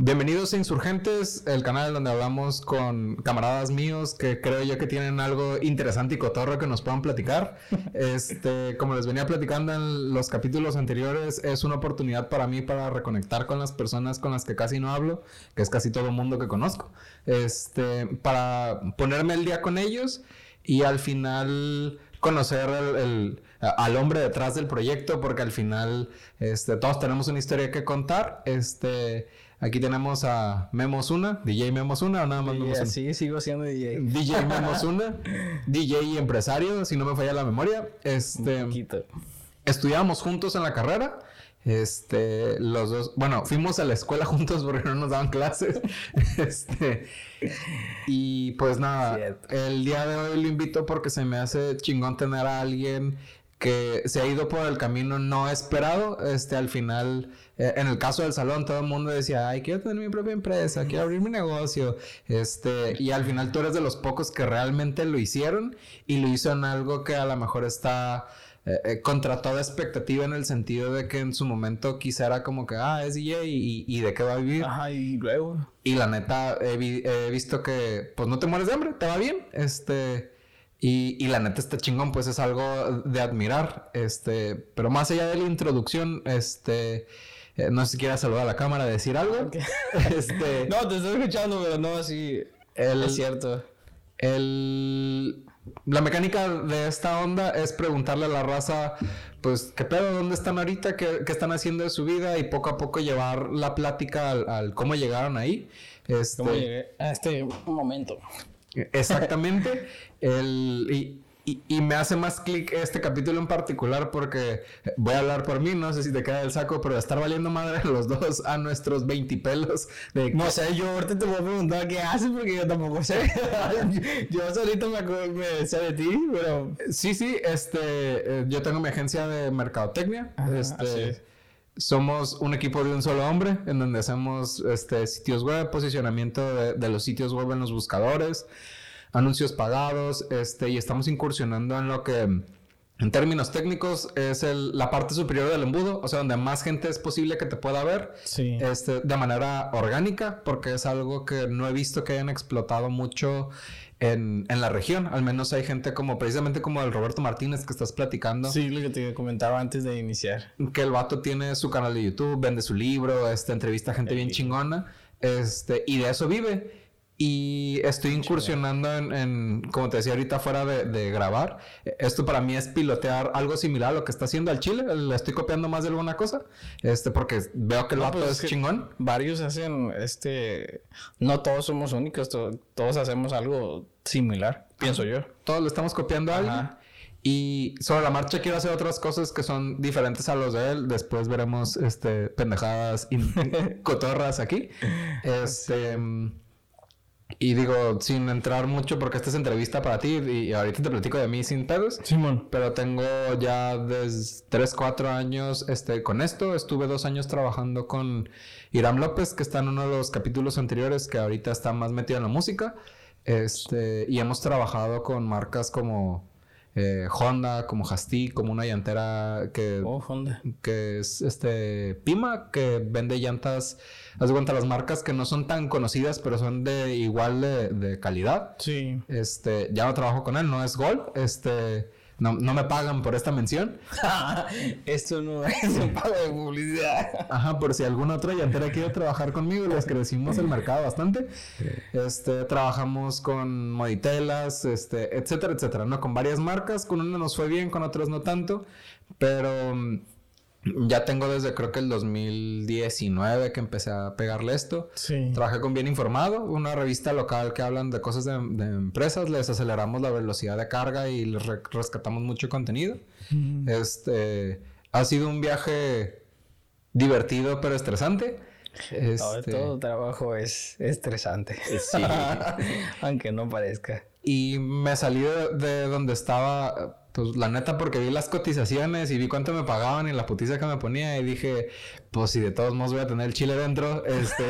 Bienvenidos a Insurgentes, el canal donde hablamos con camaradas míos que creo yo que tienen algo interesante y cotorro que nos puedan platicar. Este, como les venía platicando en los capítulos anteriores, es una oportunidad para mí para reconectar con las personas con las que casi no hablo, que es casi todo el mundo que conozco. Este, para ponerme el día con ellos y al final conocer el, al hombre detrás del proyecto, porque al final este, todos tenemos una historia que contar. Este, Aquí tenemos a Memosuna, DJ Memosuna o nada más Memosuna. Sí, sigo siendo DJ. DJ Memosuna, DJ y empresario, si no me falla la memoria. Este, estudiábamos juntos en la carrera. Este, los dos, bueno, fuimos a la escuela juntos porque no nos daban clases. Este, y pues nada, el día de hoy lo invito porque se me hace chingón tener a alguien que se ha ido por el camino no esperado. Este, al final eh, en el caso del salón, todo el mundo decía, ay, quiero tener mi propia empresa, quiero abrir mi negocio. Este, y al final tú eres de los pocos que realmente lo hicieron y lo hizo en algo que a lo mejor está eh, eh, contra toda expectativa en el sentido de que en su momento quizá era como que, ah, es DJ y, de qué va a vivir. Ajá, y luego. Y la neta, he, visto que, pues no te mueres de hambre, te va bien. Este. Y, y, la neta, este chingón, pues es algo de admirar. Este, pero más allá de la introducción, este, eh, no sé si quieras saludar a la cámara, decir algo. Este, no, te estoy escuchando, pero no así. es cierto. El, la mecánica de esta onda es preguntarle a la raza, pues, ¿qué pedo? ¿Dónde están ahorita? ¿Qué, están haciendo de su vida? Y poco a poco llevar la plática al, cómo llegaron ahí. Este, ¿Cómo llegué a este momento? Exactamente. el, y, me hace más clic este capítulo en particular porque voy a hablar por mí, no sé si te queda el saco, pero estar valiendo madre los dos a nuestros 20 pelos. De no sé, yo ahorita te voy a preguntar qué haces porque yo tampoco sé. yo solito me, me, sé de ti, pero... Sí, sí, este, eh, yo tengo mi agencia de mercadotecnia. este, somos un equipo de un solo hombre en donde hacemos este, sitios web, posicionamiento de, de los sitios web en los buscadores anuncios pagados, este, y estamos incursionando en lo que en términos técnicos es el, la parte superior del embudo, o sea, donde más gente es posible que te pueda ver este, de manera orgánica, porque es algo que no he visto que hayan explotado mucho en, en, la región. Al menos hay gente como, precisamente como el Roberto Martínez que estás platicando. Sí, lo que te comentaba antes de iniciar. Que el vato tiene su canal de YouTube, vende su libro, este, entrevista a gente bien chingona, este, y de eso vive. Y estoy incursionando en, como te decía ahorita, fuera de, grabar. Esto para mí es pilotear algo similar a lo que está haciendo al Chile. Le estoy copiando más de alguna cosa. Este, porque veo que el vato pues es, chingón. Varios hacen, este... No todos somos únicos. todos hacemos algo similar, pienso yo. Todos lo estamos copiando a alguien. Y sobre la marcha quiero hacer otras cosas que son diferentes a los de él. Después veremos, este, pendejadas y cotorras aquí. Este... Y digo, sin entrar mucho, porque esta es entrevista para ti y ahorita te platico de mí sin pedos. Simón. Pero tengo ya desde 3, 4 años este, con esto. Estuve dos años trabajando con Iram López, que está en uno de los capítulos anteriores, que ahorita está más metido en la música. Este, y hemos trabajado con marcas como eh, Honda, como Hasti, como una llantera que, oh, Honda. que es este Pima, que vende llantas, haz de cuenta las marcas que no son tan conocidas, pero son de igual de, de calidad. Sí. Este, ya no trabajo con él, no es Gol, este no, no me pagan por esta mención. Esto no es un pago de publicidad. Ajá, por si alguna otra llantera quiere trabajar conmigo, les crecimos el mercado bastante. Este, trabajamos con moditelas, este, etcétera, etcétera, ¿no? Con varias marcas, con una nos fue bien, con otras no tanto, pero ya tengo desde creo que el 2019 que empecé a pegarle esto. Sí. Trabajé con Bien Informado, una revista local que hablan de cosas de, empresas. Les aceleramos la velocidad de carga y les rescatamos mucho contenido. Este ha sido un viaje divertido pero estresante. Este... Todo trabajo es estresante. Sí. Aunque no parezca. Y me salí de donde estaba pues la neta, porque vi las cotizaciones y vi cuánto me pagaban y la putiza que me ponía y dije, pues si de todos modos voy a tener el chile dentro, este,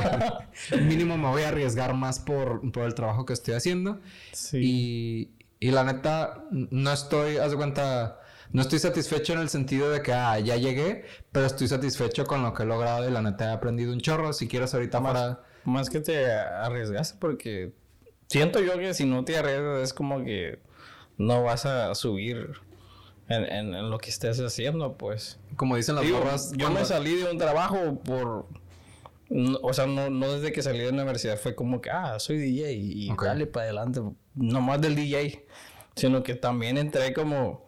mínimo me voy a arriesgar más por, el trabajo que estoy haciendo. Sí. Y, y la neta, no estoy, haz de cuenta, no estoy satisfecho en el sentido de que, ah, ya llegué, pero estoy satisfecho con lo que he logrado y la neta he aprendido un chorro. Si quieres ahorita más, para... Más que te arriesgaste porque siento yo que si no te arriesgas es como que no vas a subir en, en, lo que estés haciendo, pues. Como dicen las. Yo me salí de un trabajo por. o sea, no, no, desde que salí de la universidad fue como que, ah, soy DJ y dale para adelante. No más del DJ, sino que también entré como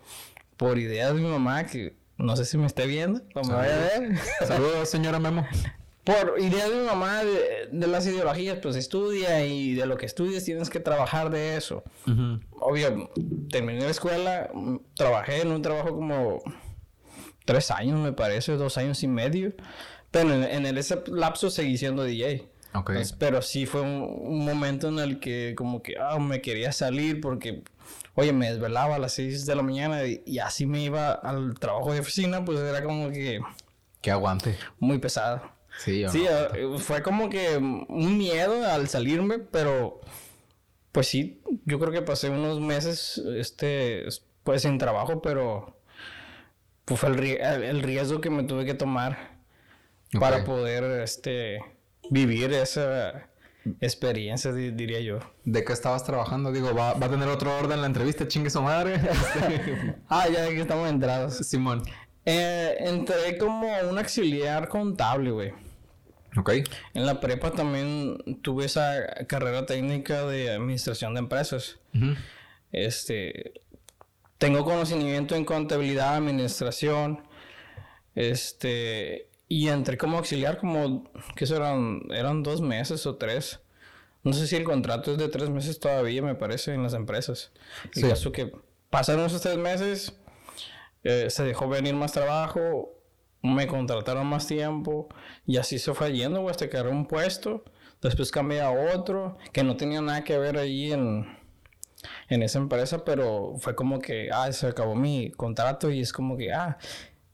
por ideas de mi mamá que no sé si me esté viendo, o me vaya a ver. Saludos, señora Memo. por idea de mi mamá de, las ideologías, pues estudia y de lo que estudies tienes que trabajar de eso. Obvio, terminé la escuela, trabajé en un trabajo como tres años, me parece, dos años y medio. Pero en, ese lapso seguí siendo DJ. Okay. pero sí fue un, momento en el que como que ah, me quería salir porque, oye, me desvelaba a las seis de la mañana y, y así me iba al trabajo de oficina, pues era como que... Que aguante. Muy pesado. Sí, eh, fue como que un miedo al salirme, pero pues sí, yo creo que pasé unos meses, este, pues sin trabajo, pero pues fue el, riesgo que me tuve que tomar para poder, este, vivir esa experiencia, diría yo. ¿De qué estabas trabajando? Digo, ¿va, a tener otro orden la entrevista? Chingue su madre. ah, ya que estamos entrados. Simón. Eh, entré como un auxiliar contable, güey. En la prepa también tuve esa carrera técnica de administración de empresas. Este. Tengo conocimiento en contabilidad, administración. Este. Y entré como auxiliar, como. ¿Qué eran? Eran dos meses o tres. No sé si el contrato es de tres meses todavía, me parece, en las empresas. El caso que pasaron esos tres meses, eh, se dejó venir más trabajo me contrataron más tiempo y así se fue yendo, güey, hasta que agarré un puesto. Después cambié a otro que no tenía nada que ver ahí en, en esa empresa, pero fue como que, ah, se acabó mi contrato y es como que, ah,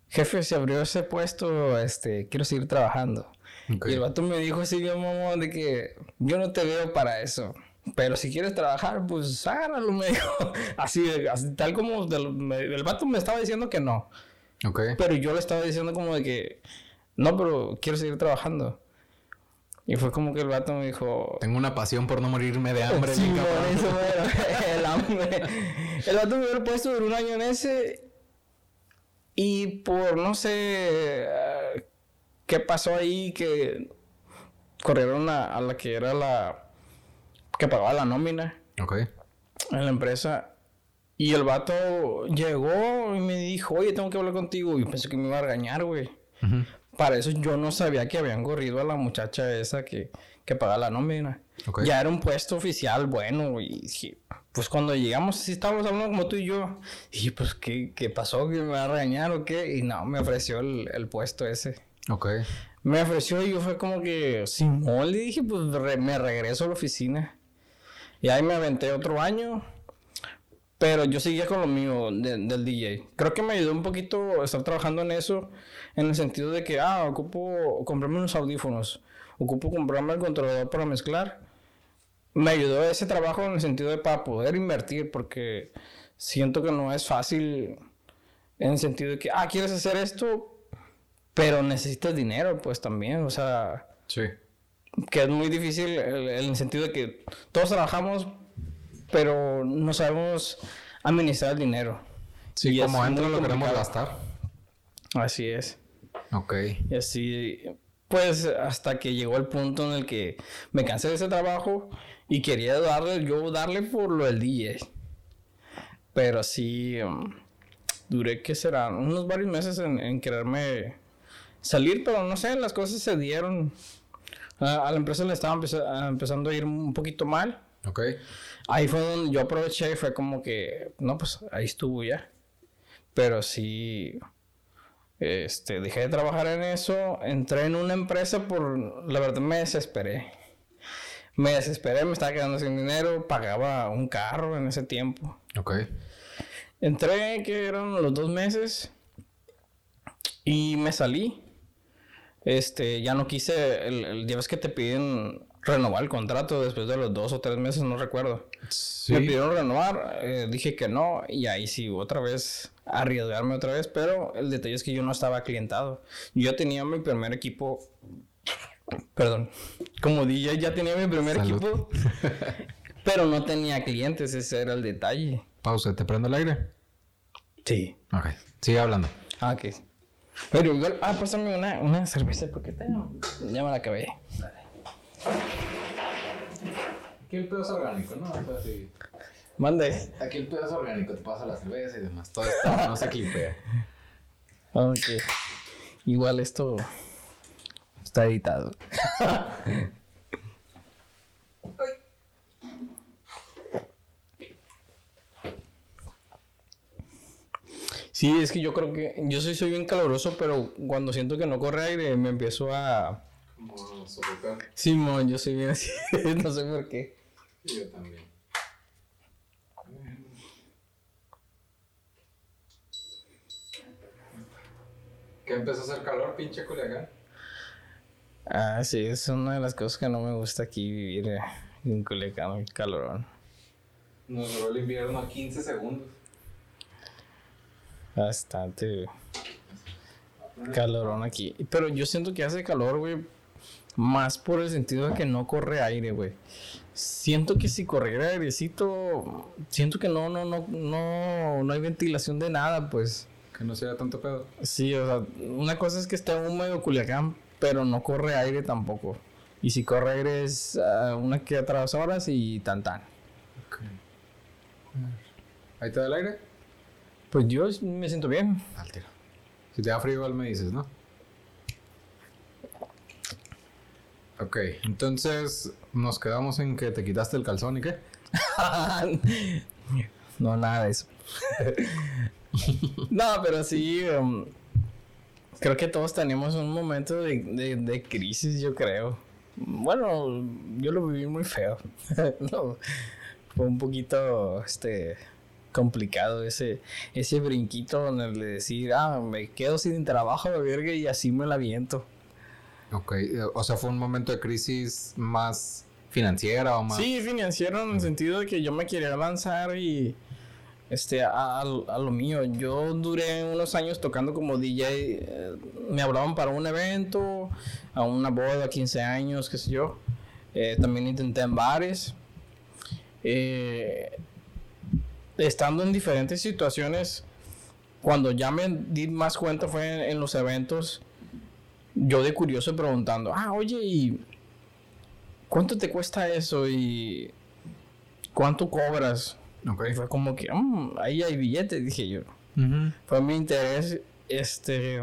jefe, se abrió ese puesto, este, quiero seguir trabajando. Y el vato me dijo así, mi mamá, de que yo no te veo para eso. Pero si quieres trabajar, pues hágalo, me dijo. Así, tal como el vato me estaba diciendo que no. Pero yo le estaba diciendo como de que, no, pero quiero seguir trabajando. Y fue como que el vato me dijo... Tengo una pasión por no morirme de hambre. sí, el hambre. El vato me hubiera puesto por un año en ese. Y por no sé qué pasó ahí, que corrieron a, a la que era la... que pagaba la nómina. Ok. En la empresa. Y el vato llegó y me dijo, oye, tengo que hablar contigo. Y pensé que me iba a regañar, güey. Para eso yo no sabía que habían corrido a la muchacha esa que, que paga la nómina. Ya era un puesto oficial bueno, y pues cuando llegamos, sí estábamos hablando como tú y yo. Y pues, ¿qué, qué pasó? ¿Que me va a regañar o qué? Y no, me ofreció el, el puesto ese. Ok. Me ofreció y yo fue como que, Simón, le dije, pues me regreso a la oficina. Y ahí me aventé otro año. Pero yo seguía con lo mío del DJ. Creo que me ayudó un poquito estar trabajando en eso, en el sentido de que, ah, ocupo comprarme unos audífonos, ocupo comprarme el controlador para mezclar. Me ayudó ese trabajo en el sentido de para poder invertir, porque siento que no es fácil en el sentido de que, ah, quieres hacer esto, pero necesitas dinero, pues también, o sea. Sí. Que es muy difícil en el sentido de que todos trabajamos pero no sabemos administrar el dinero. Sí, como entra lo queremos gastar. Así es. Ok. Y así, pues hasta que llegó el punto en el que me cansé de ese trabajo y quería darle, yo darle por lo del DJ. Pero sí, um, duré que serán unos varios meses en, quererme salir, pero no sé, las cosas se dieron. A, la empresa le estaba empezando a ir un poquito mal. Ok. Ahí fue donde yo aproveché y fue como que, no, pues ahí estuvo ya. Pero sí, este, dejé de trabajar en eso, entré en una empresa por, la verdad me desesperé. Me desesperé, me estaba quedando sin dinero, pagaba un carro en ese tiempo. Ok. Entré, que eran los dos meses, y me salí. Este, ya no quise, el, el, ves que te piden renovar el contrato después de los dos o tres meses, no recuerdo. Me pidieron renovar, eh, dije que no, y ahí sí, otra vez, arriesgarme otra vez, pero el detalle es que yo no estaba clientado. Yo tenía mi primer equipo, perdón, como DJ ya tenía mi primer equipo, pero no tenía clientes, ese era el detalle. Pausa, ¿te prendo el aire? Sí. Ok, sigue hablando. Ah, ok. Pero igual, ah, pásame una, una cerveza porque tengo, ya me la acabé. Aquí el pedo es orgánico, ¿no? O Mande. Aquí el pedo es orgánico, te pasa la cerveza y demás. Todo esto no se clipea. Ok. Igual esto está editado. Sí, es que yo creo que yo soy, soy bien caluroso, pero cuando siento que no corre aire me empiezo a... Sofocar. Simón, yo soy bien así, no sé por qué. Yo también. ¿Qué empezó a hacer calor, pinche Culiacán? Ah, sí, es una de las cosas que no me gusta aquí vivir eh, en Culiacán, el calorón. Nos duró el invierno a 15 segundos. Bastante calorón aquí. Pero yo siento que hace calor, güey. Más por el sentido de que no corre aire, güey. Siento que si corriera airecito, siento que no, no, no, no, no hay ventilación de nada, pues. Que no sea tanto pedo. Sí, o sea, una cosa es que esté húmedo Culiacán, pero no corre aire tampoco. Y si corre aire es uh, una que otras horas y tan tan. ¿Ahí te da el aire? Pues yo me siento bien. Al tiro. Si te da frío, igual me dices, ¿no? Ok, entonces nos quedamos en que te quitaste el calzón y qué? no, nada de eso. no, pero sí. Um, creo que todos tenemos un momento de, de, de, crisis, yo creo. Bueno, yo lo viví muy feo. no, fue un poquito, este complicado ese, ese brinquito en el de decir, ah, me quedo sin trabajo, verga, y así me la viento. Ok, o sea, fue un momento de crisis más financiera o más... Sí, financiera en el sentido de que yo me quería lanzar y este, a, a, lo mío. Yo duré unos años tocando como DJ. Eh, me hablaban para un evento, a una boda, 15 años, qué sé yo. Eh, también intenté en bares. Eh, estando en diferentes situaciones, cuando ya me di más cuenta fue en, los eventos, yo de curioso preguntando, ah, oye, ¿y cuánto te cuesta eso? ¿Y cuánto cobras? Okay. fue como que, mm, ahí hay billetes, dije yo. Fue mi interés, este...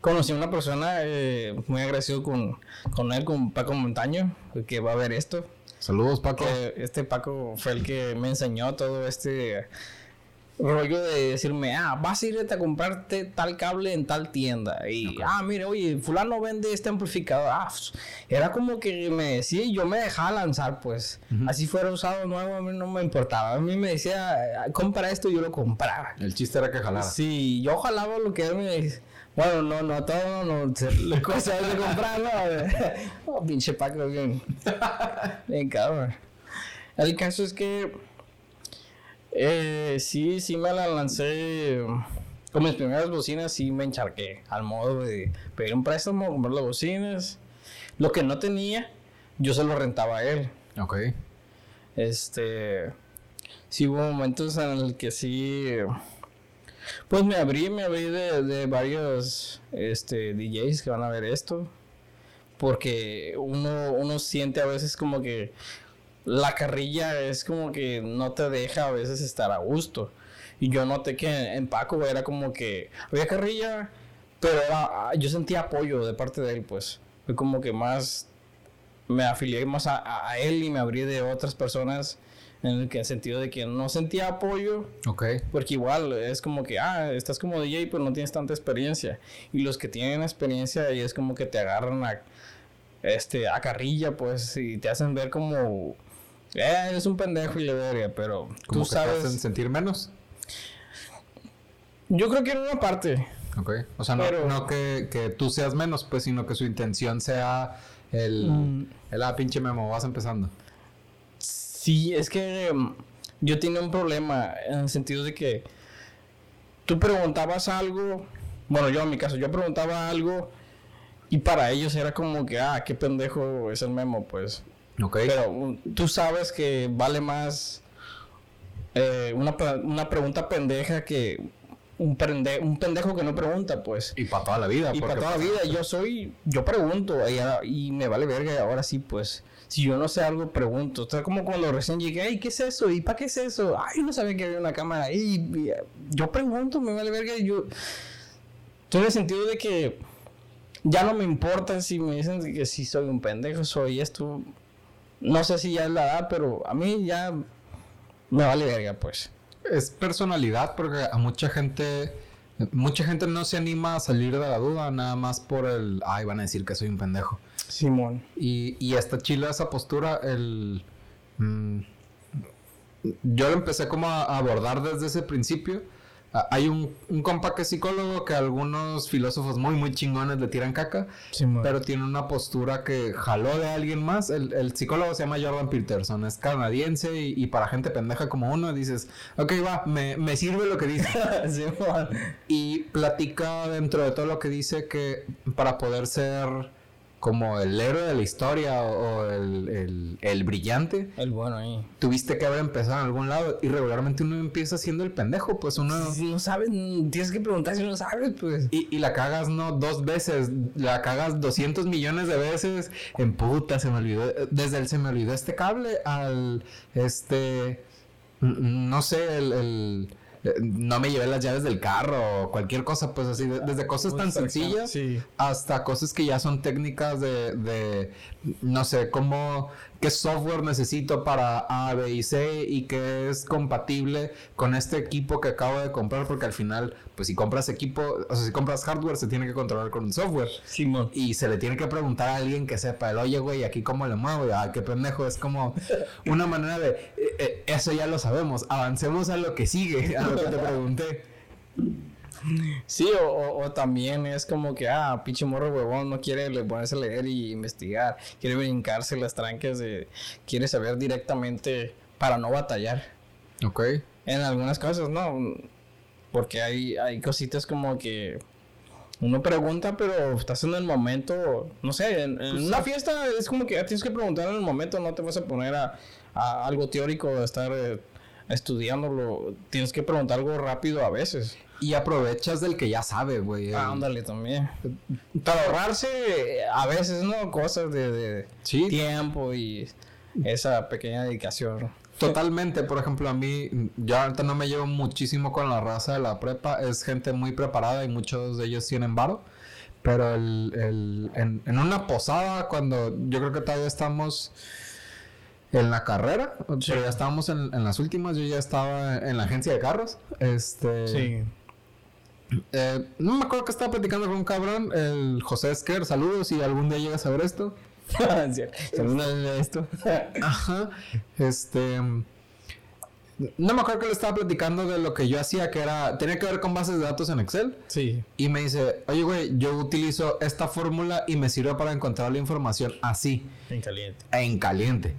conocí a una persona eh, muy agradecido con, con él, con Paco Montaño, que va a ver esto. Saludos, Paco. este Paco fue el que me enseñó todo este rollo de decirme, ah, vas a irte a comprarte tal cable en tal tienda. Y, ah, mire, oye, fulano vende este amplificador. Ah, pues, era como que me decía, yo me dejaba lanzar, pues. Así fuera usado nuevo, a mí no me importaba. A mí me decía, compra esto, y yo lo compraba. El chiste era que jalara. Sí, yo jalaba lo que él me bueno, no, no, todo no, le cuesta de comprarlo. oh, pinche Paco, bien. Bien cabrón. El caso es que eh, sí, sí me la lancé. Con mis primeras bocinas sí me encharqué. Al modo de pedir un préstamo, comprar las bocinas. Lo que no tenía, yo se lo rentaba a él. Ok. Este. Sí hubo momentos en el que sí pues me abrí, me abrí de, varios este, DJs que van a ver esto. Porque uno, uno siente a veces como que la carrilla es como que no te deja a veces estar a gusto. Y yo noté que en Paco era como que había carrilla, pero yo sentía apoyo de parte de él, pues. Fue como que más me afilié más a, a él y me abrí de otras personas en el sentido de que no sentía apoyo. Ok. Porque igual es como que, ah, estás como DJ, pero no tienes tanta experiencia. Y los que tienen experiencia y es como que te agarran a, este, a carrilla, pues, y te hacen ver como, eh, eres un pendejo y le vería, pero tú sabes. Te hacen sentir menos? Yo creo que en una parte. Ok. O sea, no, no que, que, tú seas menos, pues, sino que su intención sea El, mm. el ah, pinche memo, vas empezando. Sí, es que em, yo tenía un problema en el sentido de que tú preguntabas algo, bueno, yo en mi caso, yo preguntaba algo y para ellos era como que, ah, qué pendejo es el memo, pues. Pero tú sabes que vale más eh, una, una pregunta pendeja que un, un pendejo que no pregunta, pues. Y para toda la vida. Y para toda la vida. Pues, yo soy, yo pregunto y, y me vale verga y ahora sí, pues si yo no sé algo, pregunto. O como cuando recién llegué, ay, ¿qué es eso? ¿Y para qué es eso? Ay, no sabía que había una cámara ahí. yo pregunto, me vale verga. Yo. En el sentido de que ya no me importa si me dicen que si soy un pendejo, soy esto. No sé si ya es la edad, pero a mí ya me vale verga, pues. Es personalidad porque a mucha gente Mucha gente no se anima a salir de la duda nada más por el, ay, van a decir que soy un pendejo. Simón. Y, y esta chila esa postura, el... Mm, yo lo empecé como a abordar desde ese principio hay un, un, compa que es psicólogo que algunos filósofos muy, muy chingones le tiran caca, pero tiene una postura que jaló de alguien más. El, el psicólogo se llama Jordan Peterson, es canadiense y, para gente pendeja como uno dices, ok, va, me, me sirve lo que dice. y platica dentro de todo lo que dice que para poder ser como el héroe de la historia o, el, el, brillante. El bueno ahí. Tuviste que haber empezado en algún lado y regularmente uno empieza siendo el pendejo, pues uno... Si no sabes, tienes que preguntar si no sabes, pues. Y, y la cagas no dos veces, la cagas 200 millones de veces en puta, se me olvidó, desde el se me olvidó este cable al, este, no sé, el no me llevé las llaves del carro o cualquier cosa, pues así, desde cosas tan sencillas hasta cosas que ya son técnicas de, de, no sé, cómo qué software necesito para A, B y C y qué es compatible con este equipo que acabo de comprar, porque al final, pues si compras equipo, o sea, si compras hardware, se tiene que controlar con un software. Simón. Y se le tiene que preguntar a alguien que sepa, el oye, güey, aquí cómo le muevo, ah, qué pendejo, es como una manera de, eh, eh, eso ya lo sabemos, avancemos a lo que sigue, a lo que te pregunté. Sí, o, también es como que, ah, pinche morro huevón, no quiere ponerse a leer y investigar, quiere brincarse las tranques de, quiere saber directamente para no batallar. Ok. En algunas cosas, no, porque hay, hay cositas como que uno pregunta, pero estás en el momento, no sé, en, pues una fiesta es como que tienes que preguntar en el momento, no te vas a poner a, algo teórico, de estar eh, estudiándolo, tienes que preguntar algo rápido a veces. Y aprovechas del que ya sabe, güey. Ah, ándale también. Para ahorrarse a veces, ¿no? Cosas de, tiempo y esa pequeña dedicación. Totalmente, por ejemplo, a mí, yo ahorita no me llevo muchísimo con la raza de la prepa, es gente muy preparada y muchos de ellos tienen varo, pero el, en, en, una posada, cuando yo creo que todavía estamos en la carrera, pero ya estábamos en, en, las últimas, yo ya estaba en la agencia de carros, este... Sí. Eh, no me acuerdo que estaba platicando con un cabrón, el José Esquer, saludos si algún día llegas a ver esto. saludos a esto. Ajá. Este. No me acuerdo que le estaba platicando de lo que yo hacía, que era. Tenía que ver con bases de datos en Excel. Sí. Y me dice, oye, güey, yo utilizo esta fórmula y me sirve para encontrar la información así. En caliente. En caliente.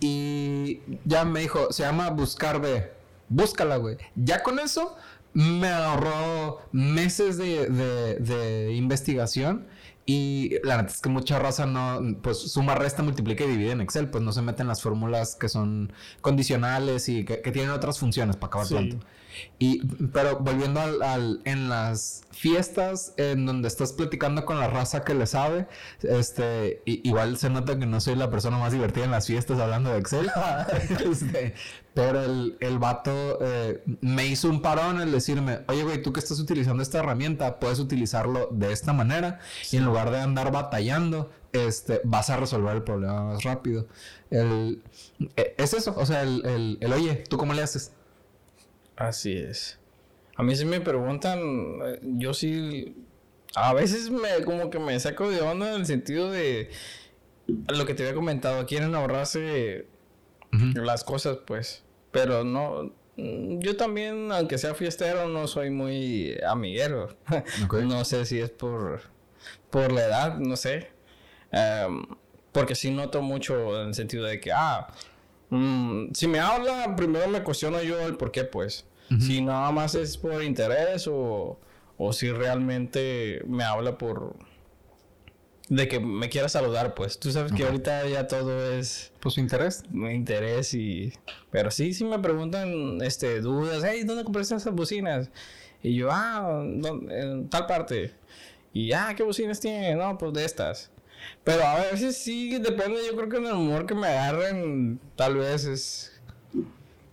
Y ya me dijo, se llama Buscar B. Búscala, güey. Ya con eso me ahorró meses de, de, investigación. Y la neta es que mucha raza no, pues suma, resta, multiplica y divide en Excel, pues no se meten las fórmulas que son condicionales y que, tienen otras funciones para acabar pronto. Y, pero volviendo al, en las fiestas en donde estás platicando con la raza que le sabe, este, igual se nota que no soy la persona más divertida en las fiestas hablando de Excel. este, pero el, el vato eh, me hizo un parón el decirme, oye, güey, tú que estás utilizando esta herramienta, puedes utilizarlo de esta manera y en lugar de andar batallando, este, vas a resolver el problema más rápido. El, e, es eso, o sea, el, el, el, oye, ¿tú cómo le haces? Así es. A mí si me preguntan, eh, yo sí, a veces me, como que me saco de onda en el sentido de lo que te había comentado, quieren ahorrarse las cosas, pues. Pero no, yo también, aunque sea fiestero, no soy muy amiguero. no sé si es por, por la edad, no sé. Em, Porque sí noto mucho en el sentido de que, ah, mm, si me habla, primero me cuestiono yo el por qué, pues. Si nada más es por interés o, o si realmente me habla por de que me quiera saludar, pues. Tú sabes que ahorita ya todo es... Pues interés. Mi interés y... Pero sí, sí me preguntan, este, dudas. Hey, ¿dónde compraste esas bocinas? Y yo, ah, en tal parte. Y, ah, ¿qué bocinas tiene? No, pues de estas. Pero a veces sí, depende, yo creo que en el humor que me agarren, tal vez es...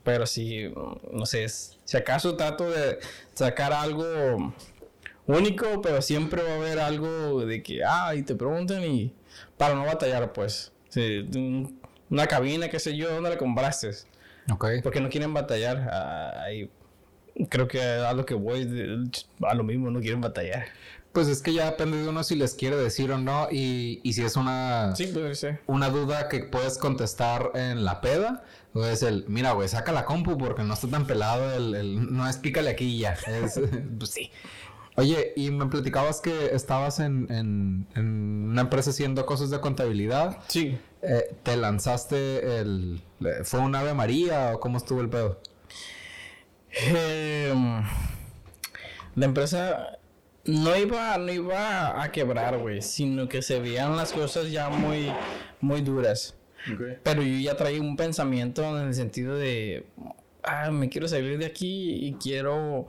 Pero sí, no sé, si acaso trato de sacar algo único, pero siempre va a haber algo de que, ah, y te preguntan y para no batallar, pues. una cabina, qué sé yo, ¿dónde la compraste? Porque no quieren batallar. Ah, ahí creo que a lo que voy, a lo mismo, no quieren batallar. Pues es que ya depende de uno si les quiere decir o no y, y si es una, sí, una duda que puedes contestar en la peda. O es el, mira, güey, saca la compu porque no está tan pelado, el, el no es pícale aquí y ya. Es, pues sí. Oye, y me platicabas que estabas en, en, una empresa haciendo cosas de contabilidad. Sí. Eh, ¿Te lanzaste el... ¿Fue un Ave María o cómo estuvo el pedo? Em, la empresa no iba, no iba a quebrar, güey, sino que se veían las cosas ya muy, muy duras. Pero yo ya traía un pensamiento en el sentido de, ah, me quiero salir de aquí y quiero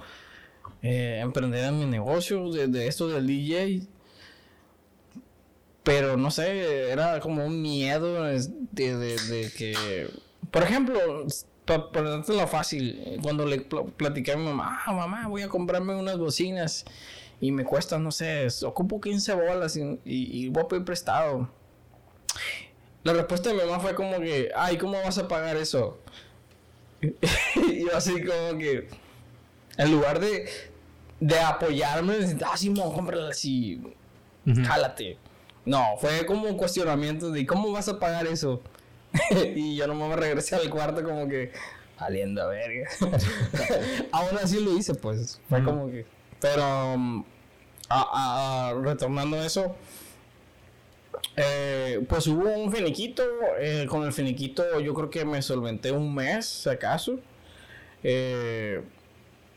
eh, emprender en mi negocio de, esto del DJ. Pero no sé, era como un miedo de, que, por ejemplo, para ponerte lo fácil, cuando le platiqué a mi mamá, ah, mamá, voy a comprarme unas bocinas y me cuesta, no sé, ocupo 15 bolas y, y, voy a pedir prestado. La respuesta de mi mamá fue como que, ay, ¿cómo vas a pagar eso? y yo así como que, en lugar de, de apoyarme, ah, Simón, cómprala así, jálate. No, fue como un cuestionamiento de, ¿cómo vas a pagar eso? y yo no me regresé al cuarto como que, saliendo a verga. Aún así lo hice, pues. Fue como que... Pero, um, retornando eso, eh, pues hubo un finiquito. Eh, con el finiquito yo creo que me solventé un mes, si acaso. Eh,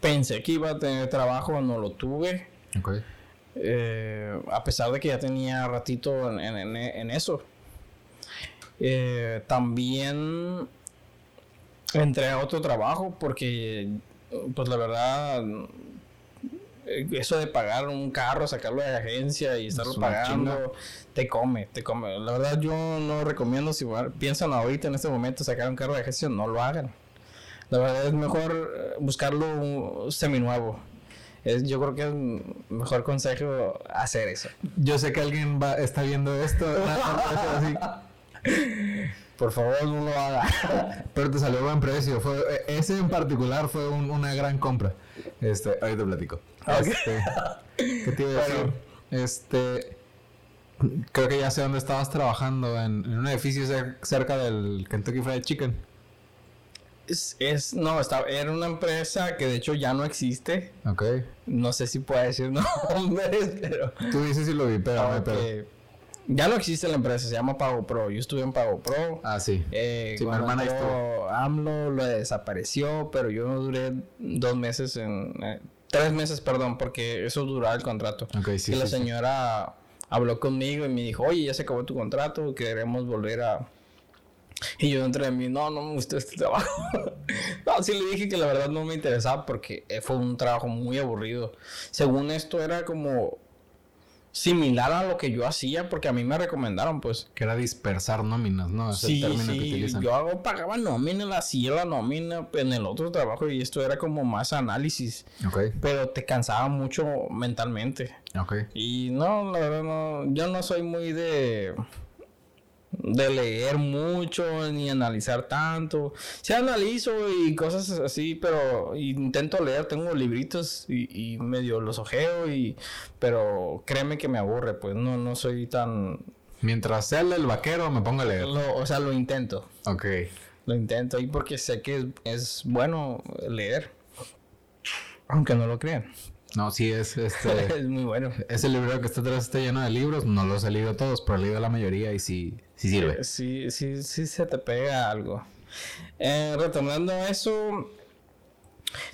pensé que iba a tener trabajo, no lo tuve. a pesar de que ya tenía ratito en, eso. también entré a otro trabajo porque, pues la verdad, eso de pagar un carro, sacarlo de la agencia y estarlo pagando, te come, te come. La verdad yo no recomiendo, si piensan ahorita en este momento sacar un carro de agencia, no lo hagan. La verdad es mejor eh, buscarlo seminuevo. Es, yo creo que es mejor consejo hacer eso. Yo sé que alguien va, está viendo esto. Por favor, no lo haga. Pero te salió buen precio. Fue, ese en particular fue una gran compra. Este, ahí te Este, ¿Qué te iba a decir? Este, creo que ya sé dónde estabas trabajando, en, un edificio cerca del Kentucky Fried Chicken. Es, no, estaba, era una empresa que de hecho ya no existe. Ok. No sé si puede decir nombres, pero... Tú dices si lo vi, pero... Ya no existe la empresa, se llama Pago Pro. Yo estuve en Pago Pro. Ah, sí. Eh, sí mi hermana estuvo. AMLO lo desapareció, pero yo duré dos meses en. Tres meses, perdón, porque eso duraba el contrato. Okay, sí, y la señora habló conmigo y me dijo, oye, ya se acabó tu contrato, queremos volver a. Y yo entre mí, no, no me gustó este trabajo. no, sí le dije que la verdad no me interesaba porque fue un trabajo muy aburrido. Según esto era como similar a lo que yo hacía porque a mí me recomendaron pues. Que era dispersar nóminas no es el término que utilizan. yo hago, pagaba nómina hacía la nómina en el otro trabajo y esto era como más análisis. Okay. pero te cansaba mucho mentalmente. Okay. y no la verdad no yo no soy muy de de leer mucho ni analizar tanto. Sí analizo y cosas así, pero intento leer, tengo libritos y, medio los ojeo y pero créeme que me aburre, pues no no soy tan mientras sea el vaquero me pongo a leer. o sea, lo intento. Ok. Lo intento y porque sé que es, bueno leer. Aunque no lo crean. No, sí, es este. es muy bueno. Ese libro que está atrás está lleno de libros. No los he leído todos, pero he leído la mayoría y sí, sí sirve. Sí, sí, sí se te pega algo. Eh, retomando eso,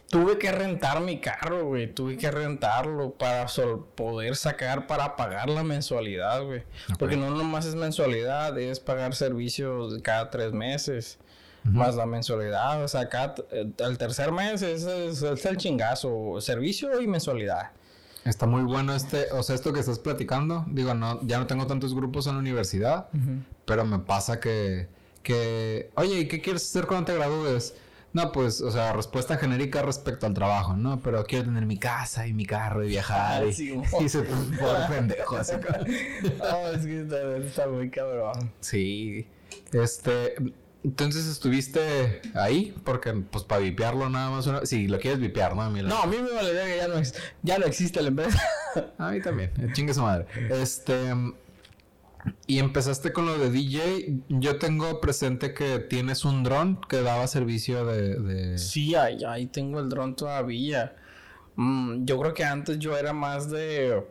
tuve que rentar mi carro, güey. Tuve que rentarlo para poder sacar, para pagar la mensualidad, güey. Porque no nomás es mensualidad, es pagar servicios cada tres meses más la mensualidad. O sea, acá el tercer mes es, es, el chingazo, servicio y mensualidad. Está muy bueno este, o sea, esto que estás platicando. Digo, no, ya no tengo tantos grupos en la universidad, pero me pasa que, que, oye, ¿y qué quieres hacer cuando te gradúes? No, pues, o sea, respuesta genérica respecto al trabajo, ¿no? Pero quiero tener mi casa y mi carro y viajar. Ah, y, sí, y, se por pendejo, así. oh, es que está, está muy cabrón. Sí. Este, entonces estuviste ahí porque, pues, para vipearlo nada más. Una... Si lo quieres vipear, ¿no? No, a mí me vale que ya no, ya no existe la empresa. a mí también. Eh, chingue su madre. Este. Y empezaste con lo de DJ. Yo tengo presente que tienes un dron que daba servicio de. de... Sí, ahí, ahí tengo el dron todavía. Mm, yo creo que antes yo era más de.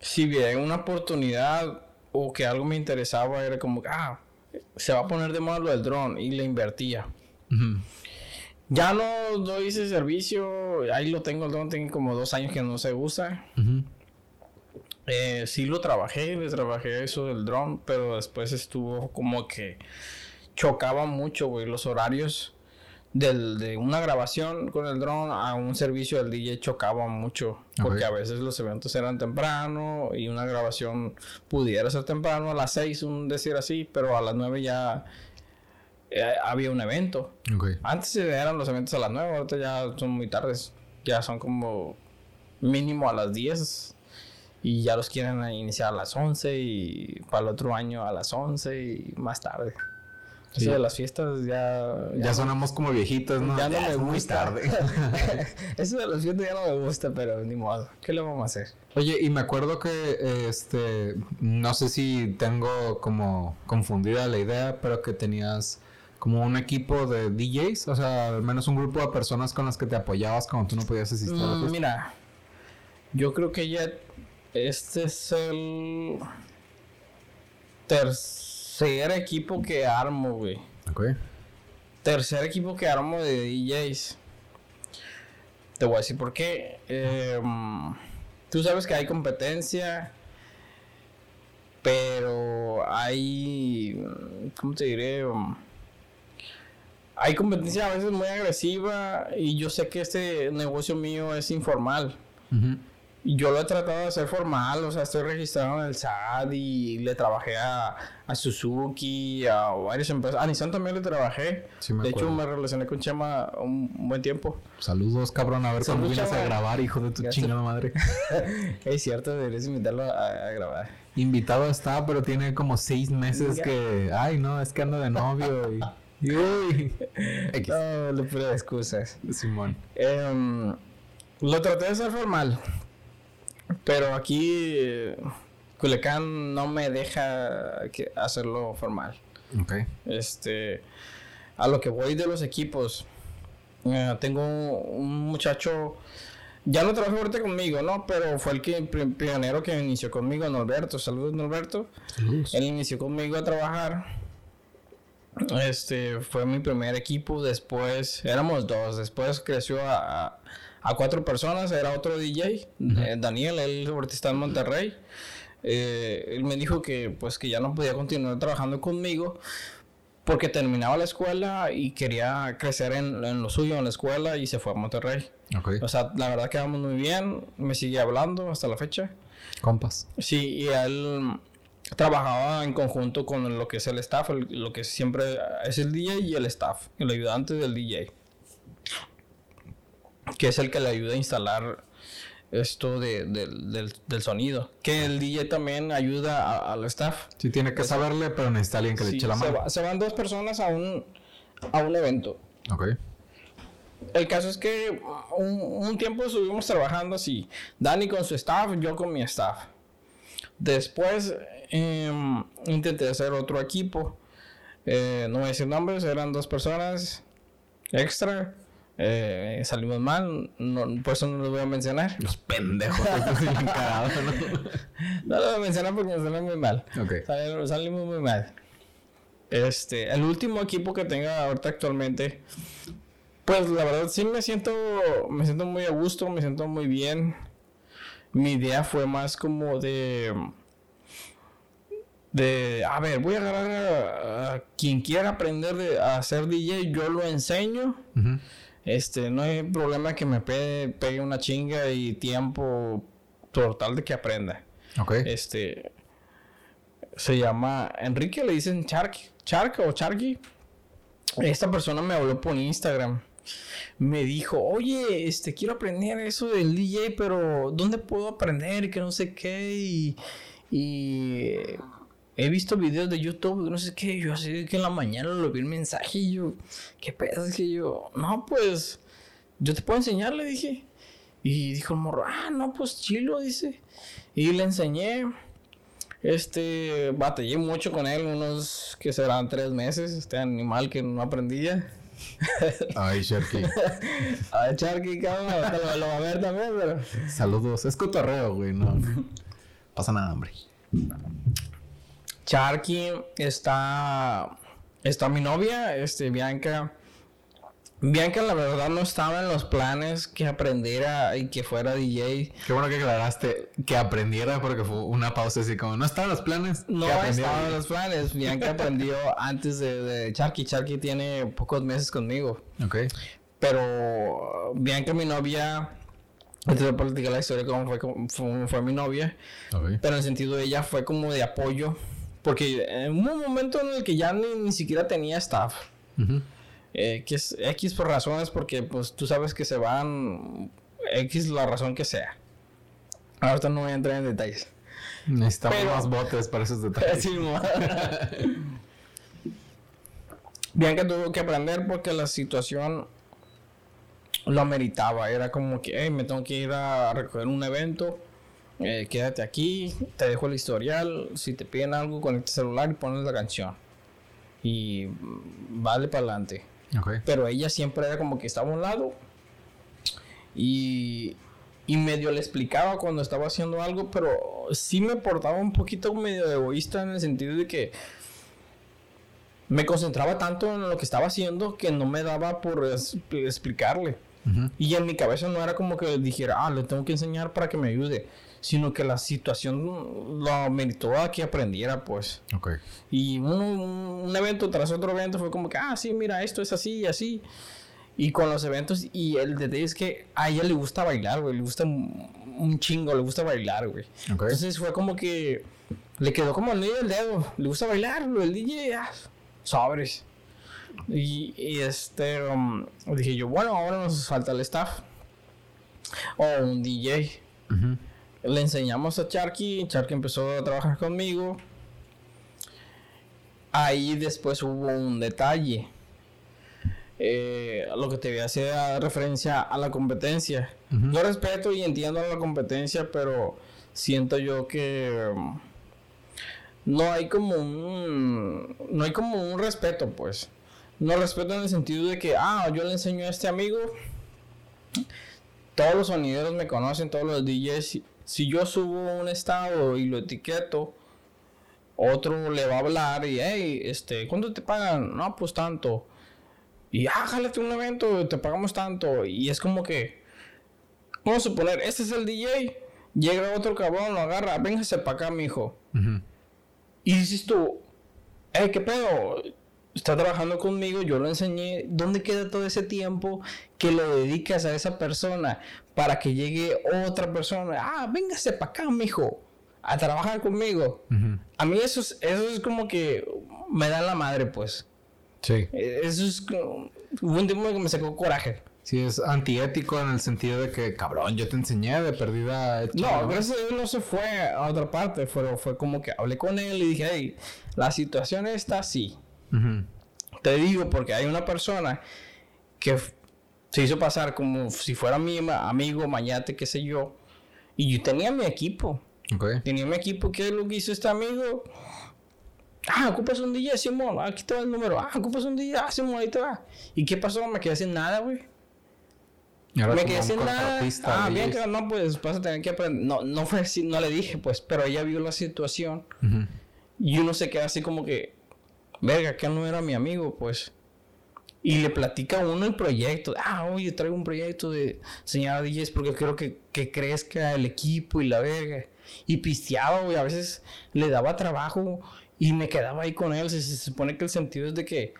Si vi una oportunidad o que algo me interesaba, era como, ah, se va a poner de moda lo del dron y le invertía. Ya no doy ese servicio, ahí lo tengo el dron, tengo como dos años que no se usa. Eh, sí lo trabajé, le trabajé eso del dron, pero después estuvo como que chocaba mucho, güey, los horarios del, de una grabación con el dron a un servicio del DJ chocaba mucho. Porque a veces los eventos eran temprano y una grabación pudiera ser temprano a las 6, un decir así, pero a las 9 ya eh, había un evento. Antes eran los eventos a las 9, ahorita ya son muy tardes. Ya son como mínimo a las 10 y ya los quieren iniciar a las 11 y para el otro año a las 11 y más tarde. Eso de las fiestas ya... Ya, sonamos como viejitos, ¿no? Ya no me gusta. Eso de las fiestas ya no me gusta, pero ni modo. ¿Qué le vamos a hacer? Oye, y me acuerdo que, este... No sé si tengo como confundida la idea, pero que tenías como un equipo de DJs, o sea, al menos un grupo de personas con las que te apoyabas cuando tú no podías asistir. Mm, mira, yo creo que ya este es el tercer tercer equipo que armo, güey. Ok. Tercer equipo que armo de DJs. Te voy a decir por qué. Em, tú sabes que hay competencia. Pero hay. ¿Cómo te diré? Um, hay competencia a veces muy agresiva. Y yo sé que este negocio mío es informal. Yo lo he tratado de hacer formal, o sea, estoy registrado en el SAT y le trabajé a, a Suzuki, a varias empresas. A Nissan también le trabajé. de hecho, me relacioné con Chema un, buen tiempo. Saludos, cabrón, a ver cómo vienes a grabar, hijo de tu chingada madre. es cierto, deberías invitarlo a, grabar. Invitado está, pero tiene como seis meses que. Ay, no, es que anda de novio y. Uy. no, le puse excusas. Simón. Eh, lo traté de hacer formal. Pero aquí Culiacán no me deja hacerlo formal. Ok. Este, a lo que voy de los equipos, eh, tengo un muchacho, ya no trabaja ahorita conmigo, ¿no? Pero fue el que, pionero que inició conmigo, Norberto. Saludos, Norberto. Él inició conmigo a trabajar. Este, fue mi primer equipo. Después, éramos dos. Después creció a a cuatro personas, era otro DJ, eh, Daniel, él está en Monterrey. Eh, él me dijo que pues que ya no podía continuar trabajando conmigo porque terminaba la escuela y quería crecer en, lo suyo en la escuela y se fue a Monterrey. O sea, la verdad quedamos muy bien, me sigue hablando hasta la fecha. Compas. Sí, y él trabajaba en conjunto con lo que es el staff, lo que siempre es el DJ y el staff, el ayudante del DJ que es el que le ayuda a instalar esto de, del, sonido. Que el DJ también ayuda al staff. Sí, tiene que saberle, pero necesita alguien que le eche la mano. Se, van dos personas a un, a un evento. Ok. El caso es que un, tiempo estuvimos trabajando así. Dani con su staff, yo con mi staff. Después em, intenté hacer otro equipo. Eh, no voy a decir nombres, eran dos personas extra Eh, salimos mal, no, por eso no los voy a mencionar. Los pendejos, ¿no? no los voy a mencionar porque nos salen muy mal. Salimos muy mal. Este, el último equipo que tenga ahorita actualmente, pues la verdad sí me siento, me siento muy a gusto, me siento muy bien. Mi idea fue más como de, de, a ver, voy a agarrar a, quien quiera aprender a hacer DJ, yo lo enseño. Este, no hay problema que me pegue, una chinga y tiempo total de que aprenda. Ok. Este, se llama Enrique, le dicen Charky. Chark o Charky, esta persona me habló por Instagram. Me dijo, oye, este, quiero aprender eso del DJ, pero ¿dónde puedo aprender? Que no sé qué. Y, y he visto videos de YouTube, no sé qué. Yo así que en la mañana lo vi el mensaje y yo, ¿qué pedo? Es que yo, no, pues, yo te puedo enseñar, le dije. Y dijo el morro, ah, no, pues chilo, dice. Y le enseñé. Este, batallé mucho con él, unos que serán tres meses, este animal que no aprendía. Ay, Sharky. Ay, Sharky, cabrón, lo, lo, va a ver también, pero. Saludos, es cotorreo, güey, no. Pasa nada, hombre. Sharky está. Está mi novia, este, Bianca. Bianca, la verdad, no estaba en los planes que aprendiera y que fuera DJ. Qué bueno que aclaraste que aprendiera porque fue una pausa así como, ¿no estaba en los planes? No estaba en los planes. Bianca aprendió antes de, de Charky. Charky tiene pocos meses conmigo. Ok. Pero Bianca, mi novia, antes de platicar la historia cómo fue, fue, mi novia. Pero en el sentido de ella fue como de apoyo. Porque en un momento en el que ya ni, siquiera tenía staff. Eh, X por razones porque pues tú sabes que se van X la razón que sea. Ahorita no voy a entrar en detalles. Necesitamos más botes para esos detalles. Bien que tuvo que aprender porque la situación lo ameritaba. Era como que, hey, me tengo que ir a recoger un evento. Eh, quédate aquí, te dejo el historial. Si te piden algo, con este celular y pones la canción. Y vale para adelante. Pero ella siempre era como que estaba a un lado y, y medio le explicaba cuando estaba haciendo algo, pero sí me portaba un poquito medio egoísta en el sentido de que me concentraba tanto en lo que estaba haciando que no me daba por explicarle. Y en mi cabeza no era como que dijera, ah, le tengo que enseñar para que me ayude sino que la situación lo meritó a que aprendiera, pues. Ok. Y un, evento tras otro evento fue como que, ah, sí, mira, esto es así y así. Y con los eventos, y el detalle es que a ella le gusta bailar, güey, le gusta un chingo, le gusta bailar, güey. Entonces fue como que le quedó como el medio del dedo, le gusta bailar, el DJ, ah, sobres. Y, este, um, dije yo, bueno, ahora nos falta el staff. O un DJ. Le enseñamos a Charky, Charky empezó a trabajar conmigo. Ahí después hubo un detalle. Eh, lo que te voy a hacer referencia a la competencia. Yo respeto y entiendo la competencia, pero siento yo que um, no hay como un no hay como un respeto, pues. No respeto en el sentido de que, ah, yo le enseño a este amigo. Todos los sonideros me conocen, todos los DJs si yo subo un estado y lo etiqueto, otro le va a hablar y, hey, este, ¿cuánto te pagan? No, pues tanto. Y, ah, jálate un evento, te pagamos tanto. Y es como que, vamos a suponer, este es el DJ, llega otro cabrón, lo agarra, véngase para acá, mijo. Y dices tú, hey, ¿qué pedo? Está trabajando conmigo, yo lo enseñé, ¿dónde queda todo ese tiempo que lo dedicas a esa persona para que llegue otra persona? Ah, véngase para acá, mijo, a trabajar conmigo. A mí eso es, eso es como que me da la madre, pues. Sí. E, eso es como, hubo un tiempo que me sacó coraje. Sí, es antiético en el sentido de que, cabrón, yo te enseñé de perdida. No, gracias a no se fue a otra parte. Fue, fue como que hablé con él y dije, hey, la situación está así. Te digo porque hay una persona que se hizo pasar como si fuera mi amigo, mañate, qué sé yo. Y yo tenía mi equipo. Tenía mi equipo. ¿Qué es lo que hizo este amigo? Ah, ocupas un día, Simón. Aquí te va el número. Ah, ocupas un día, ah, Simón, ahí te va. ¿Y qué pasó? Me quedé sin nada, güey. me quedé sin nada. Ah, bien que no, pues vas a tener que aprender. No, no fue así, no le dije, pues, pero ella vio la situación. Y uno se queda así como que, verga, que no era mi amigo, pues. Y le platica a uno el proyecto. Ah, oye, traigo un proyecto de señora DJs porque quiero que, que crezca el equipo y la verga. Y pisteaba, güey. A veces le daba trabajo y me quedaba ahí con él. Se, se supone que el sentido es de que,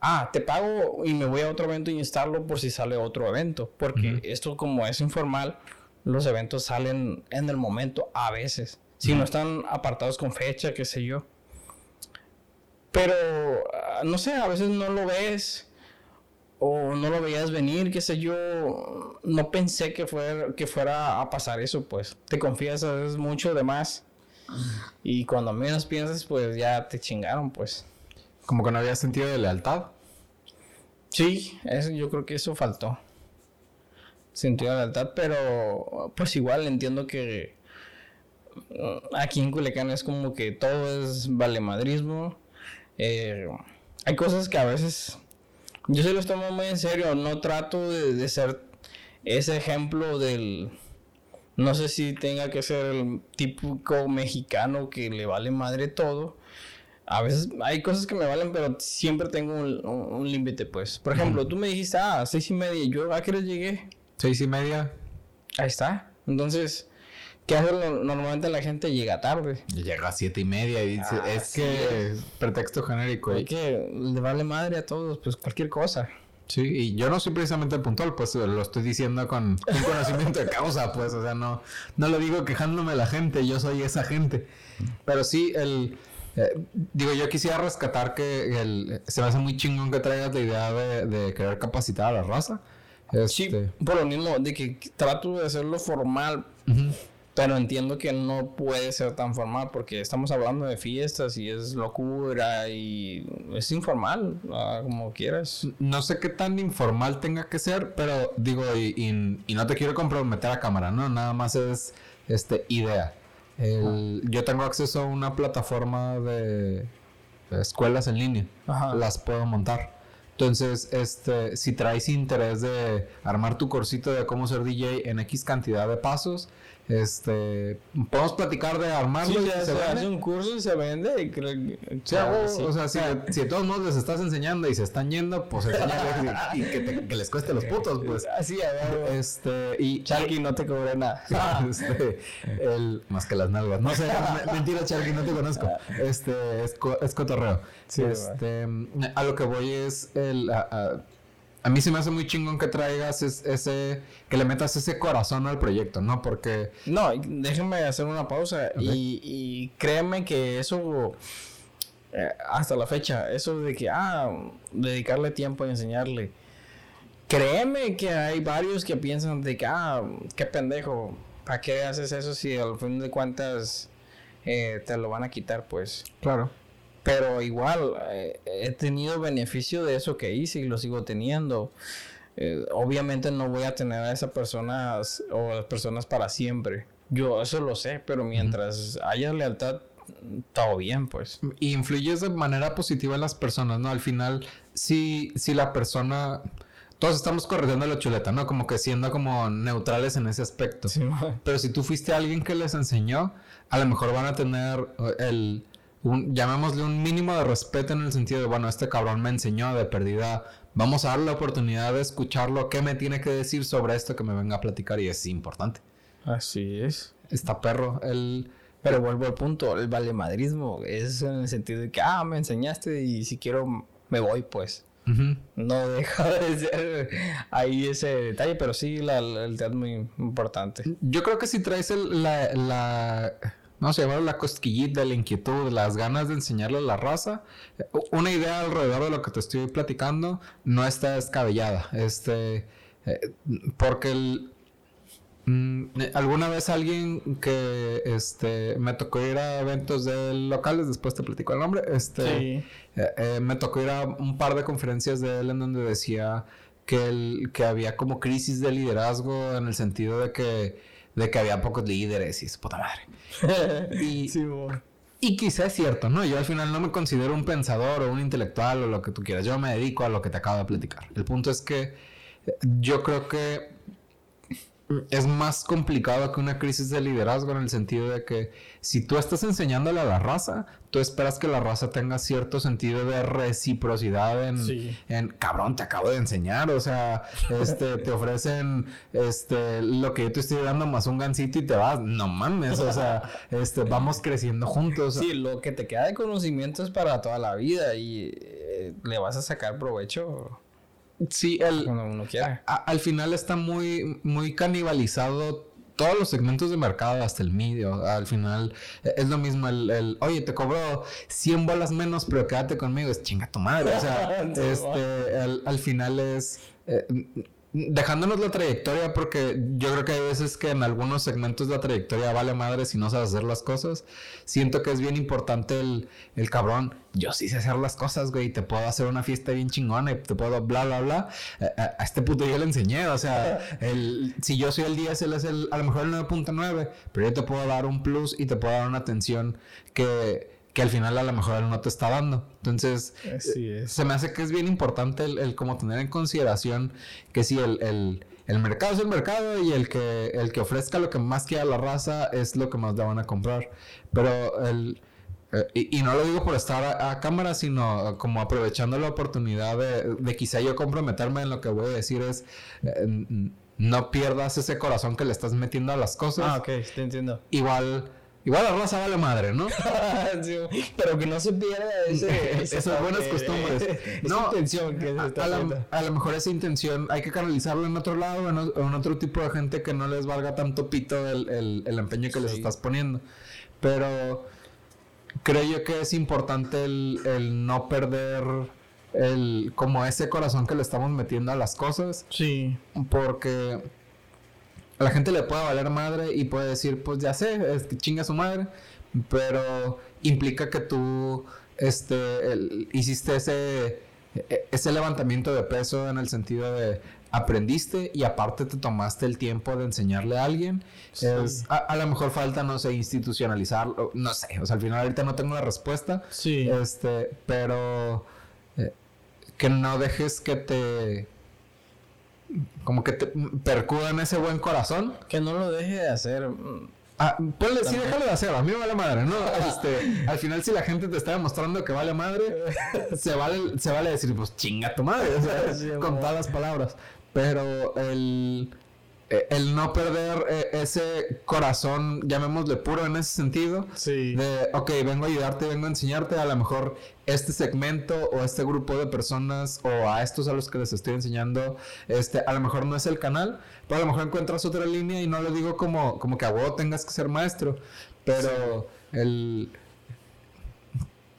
ah, te pago y me voy a otro evento y instalo por si sale otro evento. Porque esto como es informal, los eventos salen en el momento a veces. Si no están apartados con fecha, qué sé yo. Pero, ah, no sé, a veces no lo ves o no lo veías venir, qué sé yo, no pensé que fuera, que fuera a pasar eso, pues. Te confías a veces mucho de más. Y cuando menos piensas, pues ya te chingaron, pues. Como que no había sentido de lealtad. Sí, eso, yo creo que eso faltó. Sentido de lealtad, pero pues igual entiendo que uh, aquí en Culiacán es como que todo es valemadrismo. Eh, hay cosas que a veces yo se los tomo muy en serio, no trato de, ser ese ejemplo del... No sé si tenga que ser el típico mexicano que le vale madre todo. A veces hay cosas que me valen, pero siempre tengo un, límite, pues. Por ejemplo, tú me dijiste, ah, seis y media. ¿Yo a qué hora llegué? Seis y media. Ahí está. Entonces, ¿Qué hace normalmente la gente? Llega tarde. Llega a siete y media y dice, ah, es que pretexto genérico. Hay que le vale madre a todos, pues cualquier cosa. Sí, y yo no soy precisamente puntual, pues lo estoy diciendo con un conocimiento de causa, pues, o sea, no, no lo digo quejándome la gente, yo soy esa gente. Pero sí, el, eh, digo, yo quisiera rescatar que el, se me hace muy chingón que traigas la idea de, querer capacitar a la raza. Sí, este, por lo mismo, de que trato de hacerlo formal. Pero entiendo que no puede ser tan formal porque estamos hablando de fiestas y es locura y es informal, ah, como quieras. No sé qué tan informal tenga que ser, pero digo, y, no te quiero comprometer a cámara, ¿no? Nada más es este idea. Yo tengo acceso a una plataforma de, escuelas en línea. Las puedo montar. Entonces, este, si traes interés de armar tu cursito de cómo ser DJ en X cantidad de pasos, este, podemos platicar de armarlo. y se, hace un curso y se vende. Y creo que, O sea, si, si, de todos modos les estás enseñando y se están yendo, pues y, que, que, les cueste los putos, pues. Así, a ver. Este, y Charky no te cobré nada. este, el, más que las nalgas. No sé, mentira, Charky, no te conozco. Este, es, es cotorreo. este, a lo que voy es el. A mí se me hace muy chingón que traigas ese, que le metas ese corazón al proyecto, ¿no? Porque... No, déjenme hacer una pausa y, créeme que eso, eh, hasta la fecha, eso de que, ah, dedicarle tiempo a enseñarle, créeme que hay varios que piensan de que, ah, qué pendejo, ¿para qué haces eso si al fin de cuentas eh, te lo van a quitar, pues? Claro. Pero igual, eh, he tenido beneficio de eso que hice y lo sigo teniendo. Eh, obviamente no voy a tener a esas personas o a personas para siempre. Yo eso lo sé, pero mientras haya lealtad, todo bien, pues. Y influyes de manera positiva en las personas, ¿no? Al final, si, si la persona... Todos estamos corriendo la chuleta, ¿no? Como que siendo como neutrales en ese aspecto. pero si tú fuiste alguien que les enseñó, a lo mejor van a tener el llamémosle un mínimo de respeto en el sentido de, bueno, este cabrón me enseñó de perdida, vamos a darle la oportunidad de escucharlo, qué me tiene que decir sobre esto que me venga a platicar y es importante. Así es. Está perro, el... Pero vuelvo al punto, el valemadrismo es en el sentido de que, ah, me enseñaste y si quiero me voy, pues. No deja de ser ahí ese detalle, pero sí la, el teatro es muy importante. Yo creo que si traes la no se llama la cosquillita, la inquietud, las ganas de enseñarle a la raza. Una idea alrededor de lo que te estoy platicando no está descabellada. Este, eh, porque el, mm, alguna vez alguien que este, me tocó ir a eventos de locales, después te platico el nombre, este, eh, eh, me tocó ir a un par de conferencias de él en donde decía que, el, que había como crisis de liderazgo en el sentido de que de que había pocos líderes y su puta madre. y, y quizá es cierto, ¿no? Yo al final no me considero un pensador o un intelectual o lo que tú quieras. Yo me dedico a lo que te acabo de platicar. El punto es que yo creo que es más complicado que una crisis de liderazgo en el sentido de que si tú estás enseñándole a la raza, tú esperas que la raza tenga cierto sentido de reciprocidad en, en cabrón, te acabo de enseñar, o sea, este, te ofrecen este, lo que yo te estoy dando más un gancito y te vas, no mames, o sea, este, vamos creciendo juntos. Sí, lo que te queda de conocimiento es para toda la vida y eh, le vas a sacar provecho. Sí, el, uno quiera. al final está muy, muy canibalizado todos los segmentos de mercado, hasta el medio. Al final e, es lo mismo el, oye, te cobro 100 bolas menos, pero quédate conmigo. Es chinga tu madre. O sea, este, al final es... Eh, dejándonos la trayectoria, porque yo creo que hay veces que en algunos segmentos la trayectoria vale madre si no sabes hacer las cosas. Siento que es bien importante el, el cabrón. Yo sí sé hacer las cosas, güey. Te puedo hacer una fiesta bien chingona y te puedo bla, bla, bla. A, este puto yo le enseñé. O sea, el, si yo soy el 10, él es el, a lo mejor el 9.9, pero yo te puedo dar un plus y te puedo dar una atención que que al final a lo mejor él no te está dando. Entonces, se me hace que es bien importante el, el como tener en consideración que si el, el, el, mercado es el mercado y el que, el que ofrezca lo que más quiera la raza es lo que más le van a comprar. Pero el... Eh, y, no lo digo por estar a, cámara, sino como aprovechando la oportunidad de, de, quizá yo comprometerme en lo que voy a decir es... Eh, no pierdas ese corazón que le estás metiendo a las cosas. Ah, ok, te entiendo. Igual Igual la raza vale madre, ¿no? pero que no se pierda ese, esas buenas costumbres. no, intención que a, lo mejor esa intención hay que canalizarlo en otro lado, en, en, otro tipo de gente que no les valga tanto pito el, el, empeño que les estás poniendo. Pero creo yo que es importante el, el no perder el como ese corazón que le estamos metiendo a las cosas. Sí. Porque a la gente le puede valer madre y puede decir, pues ya sé, es que chinga su madre, pero implica que tú este, hiciste ese, e, ese levantamiento de peso en el sentido de aprendiste y aparte te tomaste el tiempo de enseñarle a alguien. a, lo mejor falta, no sé, institucionalizarlo, no sé, o sea, al final ahorita no tengo una respuesta. Sí. Este, pero eh, que no dejes que te como que te percudan ese buen corazón. Que no lo deje de hacer. Ah, pues sí, déjalo de hacer, a mí me vale madre, ¿no? Este, al final, si la gente te está demostrando que vale madre, se vale, se vale decir, pues chinga tu madre, con todas las palabras. Pero el, eh, el no perder eh, ese corazón, llamémosle puro en ese sentido, sí. de, ok, vengo a ayudarte, vengo a enseñarte, a lo mejor este segmento o este grupo de personas o a estos a los que les estoy enseñando, este, a lo mejor no es el canal, pero a lo mejor encuentras otra línea y no lo digo como, como que a vos tengas que ser maestro, pero el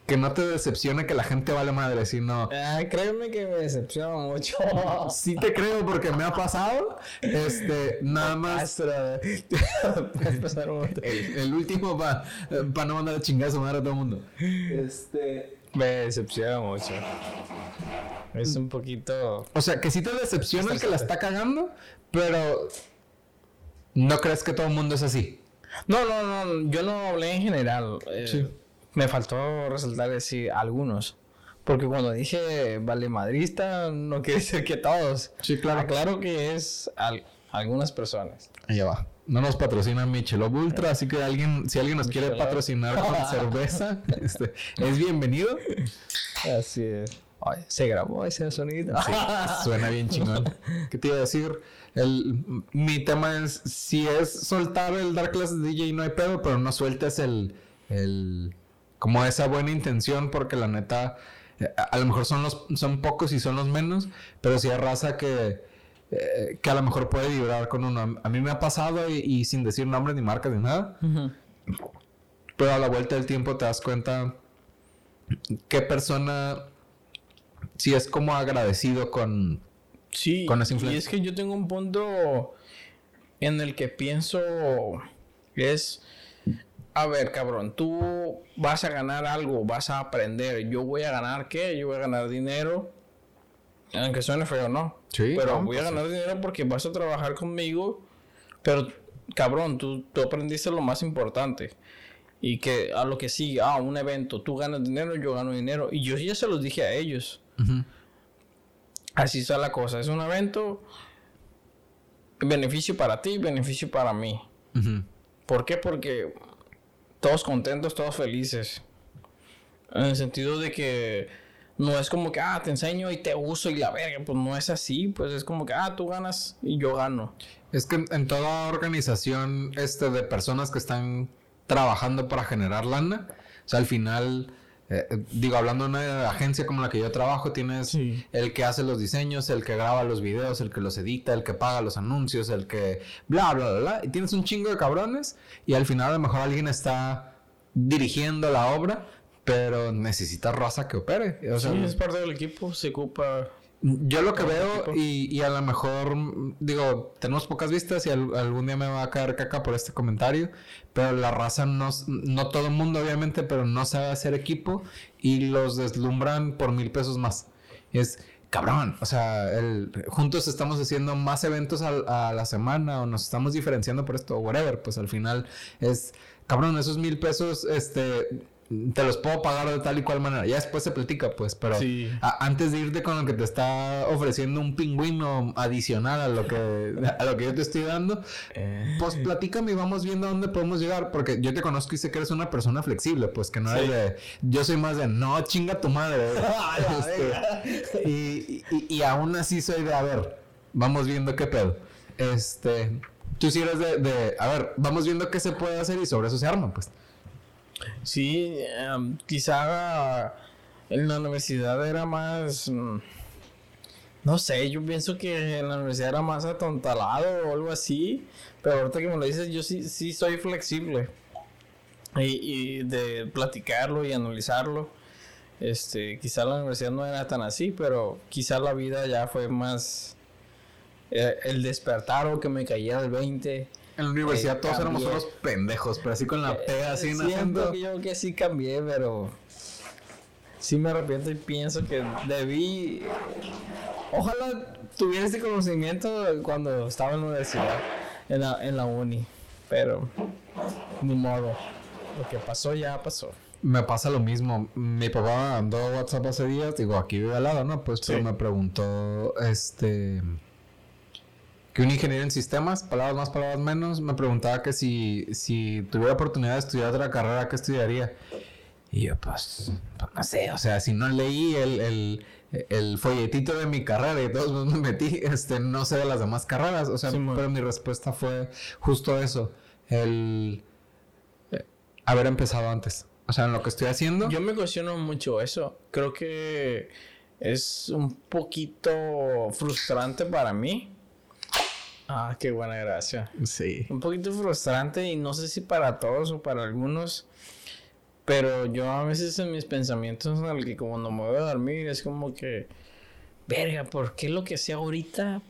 que no te decepcione que la gente vale madre, sino... Ay, créeme que me decepciona mucho. sí te creo porque me ha pasado. Este, nada más... el, último para pa no mandar a chingar a su madre a todo el mundo. Este... Me decepciona mucho. Es un poquito... O sea, que sí te decepciona el que la está cagando, pero... ¿No crees que todo el mundo es así? No, no, no. Yo no hablé en general. Eh, sí. Me faltó resaltar decir algunos. Porque cuando dije vale madrista, no quiere decir que todos. Sí, claro. Claro que es algunas personas. Ya va. No nos patrocina Michelob Ultra, así que alguien, si alguien nos quiere patrocinar con cerveza, este, es bienvenido. Así es. se grabó ese sonido. suena bien chingón. ¿Qué te iba a decir? El, mi tema es, si es soltar el dar clases de DJ no hay pedo, pero no sueltes el, el como esa buena intención, porque la neta, eh, a, lo mejor son los, son pocos y son los menos, pero si hay raza que, eh, que a lo mejor puede vibrar con uno. A mí me ha pasado y, sin decir nombres ni marcas ni nada, pero a la vuelta del tiempo te das cuenta qué persona si es como agradecido con, sí, con esa influencia. Y es que yo tengo un punto en el que pienso es a ver, cabrón, tú vas a ganar algo, vas a aprender. Yo voy a ganar qué? Yo voy a ganar dinero. Aunque suene feo, no. Sí. Pero voy a pues ganar dinero porque vas a trabajar conmigo. Pero, cabrón, tú, tú aprendiste lo más importante. Y que a lo que sigue, ah, un evento, tú ganas dinero, yo gano dinero. Y yo ya se los dije a ellos. así está la cosa. Es un evento, beneficio para ti, beneficio para mí. ¿Por qué? Porque todos contentos, todos felices. En el sentido de que no es como que, ah, te enseño y te uso y la verga. Pues no es así. Pues es como que, ah, tú ganas y yo gano. Es que en toda organización este, de personas que están trabajando para generar lana, o sea, al final eh, digo, hablando de una agencia como la que yo trabajo, tienes el que hace los diseños, el que graba los videos, el que los edita, el que paga los anuncios, el que bla, bla, bla, bla. Y tienes un chingo de cabrones y al final a lo mejor alguien está dirigiendo la obra, pero necesita raza que opere. O sea, sí, es parte del equipo, se ocupa yo lo que veo, y, y, a lo mejor, digo, tenemos pocas vistas y algún día me va a caer caca por este comentario, pero la raza no, no todo el mundo obviamente, pero no sabe hacer equipo y los deslumbran por mil pesos más. Es, cabrón, o sea, el, juntos estamos haciendo más eventos a, a, la semana o nos estamos diferenciando por esto o whatever, pues al final es, cabrón, esos mil pesos, este te los puedo pagar de tal y cual manera. Ya después se platica, pues, pero antes de irte con lo que te está ofreciendo un pingüino adicional a lo que, a lo que yo te estoy dando, eh. pues platícame y vamos viendo a dónde podemos llegar, porque yo te conozco y sé que eres una persona flexible, pues que no eres de, yo soy más de, no, chinga tu madre. Este, y, y, aún así soy de, a ver, vamos viendo qué pedo. Este, tú sí eres de, de, a ver, vamos viendo qué se puede hacer y sobre eso se arma, pues. Sí, em, quizá en la universidad era más... Mm, no sé, yo pienso que en la universidad era más atontalado o algo así. Pero ahorita que me lo dices, yo sí, sí soy flexible. Y, de platicarlo y analizarlo. Este, quizá la universidad no era tan así, pero quizá la vida ya fue más eh, el despertar o que me caía del 20 en la universidad todos éramos unos pendejos, pero así con la pega así Siento que yo que sí cambié, pero sí me arrepiento y pienso que debí. Ojalá tuviera ese conocimiento cuando estaba en la universidad, en la, en la uni, pero ni modo. Lo que pasó ya pasó. Me pasa lo mismo. Mi papá andó a WhatsApp hace días, digo, aquí vive al lado, ¿no? Pues pero me preguntó, este que un ingeniero en sistemas, palabras más, palabras menos, me preguntaba que si, si tuviera oportunidad de estudiar otra carrera, ¿qué estudiaría? Y yo, pues, pues no sé, o sea, si no leí el, el, el folletito de mi carrera y todos me metí, este, no sé de las demás carreras, o sea, pero mi respuesta fue justo eso, el eh, haber empezado antes. O sea, en lo que estoy haciendo. Yo me cuestiono mucho eso. Creo que es un poquito frustrante para mí Ah, qué buena gracia. Sí. Un poquito frustrante y no sé si para todos o para algunos. Pero yo a veces en mis pensamientos, en el que como no me voy a dormir, es como que, verga, ¿por qué lo que sea ahorita?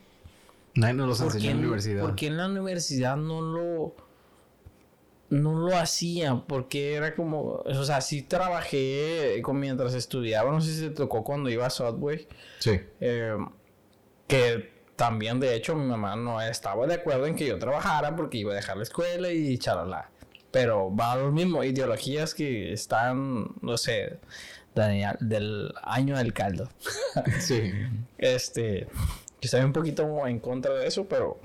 Nadie nos lo enseñó en la universidad. ¿Por qué en la universidad no lo, no lo hacía? Porque era como, o sea, sí trabajé mientras estudiaba, no sé si se tocó cuando iba a Subway. Sí. Eh, que también, de hecho, mi mamá no estaba de acuerdo en que yo trabajara porque iba a dejar la escuela y chalala. Pero va a lo mismo, ideologías que están, no sé, del año del caldo. sí. Este, que estoy un poquito en contra de eso, pero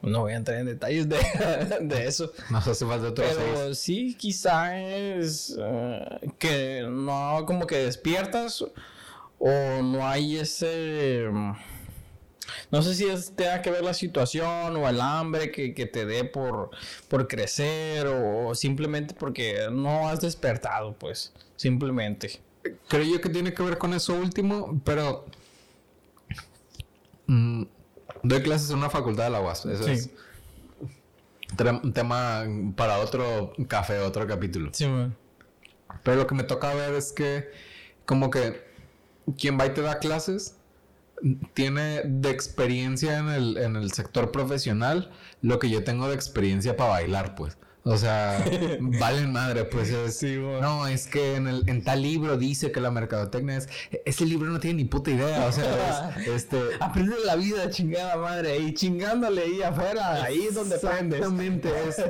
no voy a entrar en detalles de, de eso. No hace falta otro Pero sí, quizá es eh, que no como que despiertas o no hay ese no sé si es, tenga que ver la situación o el hambre que, te dé por, por crecer o, simplemente porque no has despertado, pues, simplemente. Creo yo que tiene que ver con eso último, pero mm, doy clases en una facultad de la UAS. Eso es un tema para otro café, otro capítulo. Sí, Pero lo que me toca ver es que como que quien va y te da clases tiene de experiencia en el, en el sector profesional lo que yo tengo de experiencia para bailar, pues. O sea, valen madre, pues. no, es que en, el, en tal libro dice que la mercadotecnia es. Ese libro no tiene ni puta idea. O sea, este. Aprende la vida, chingada madre. Y chingándole ahí afuera. Ahí es donde aprendes. Exactamente. Es,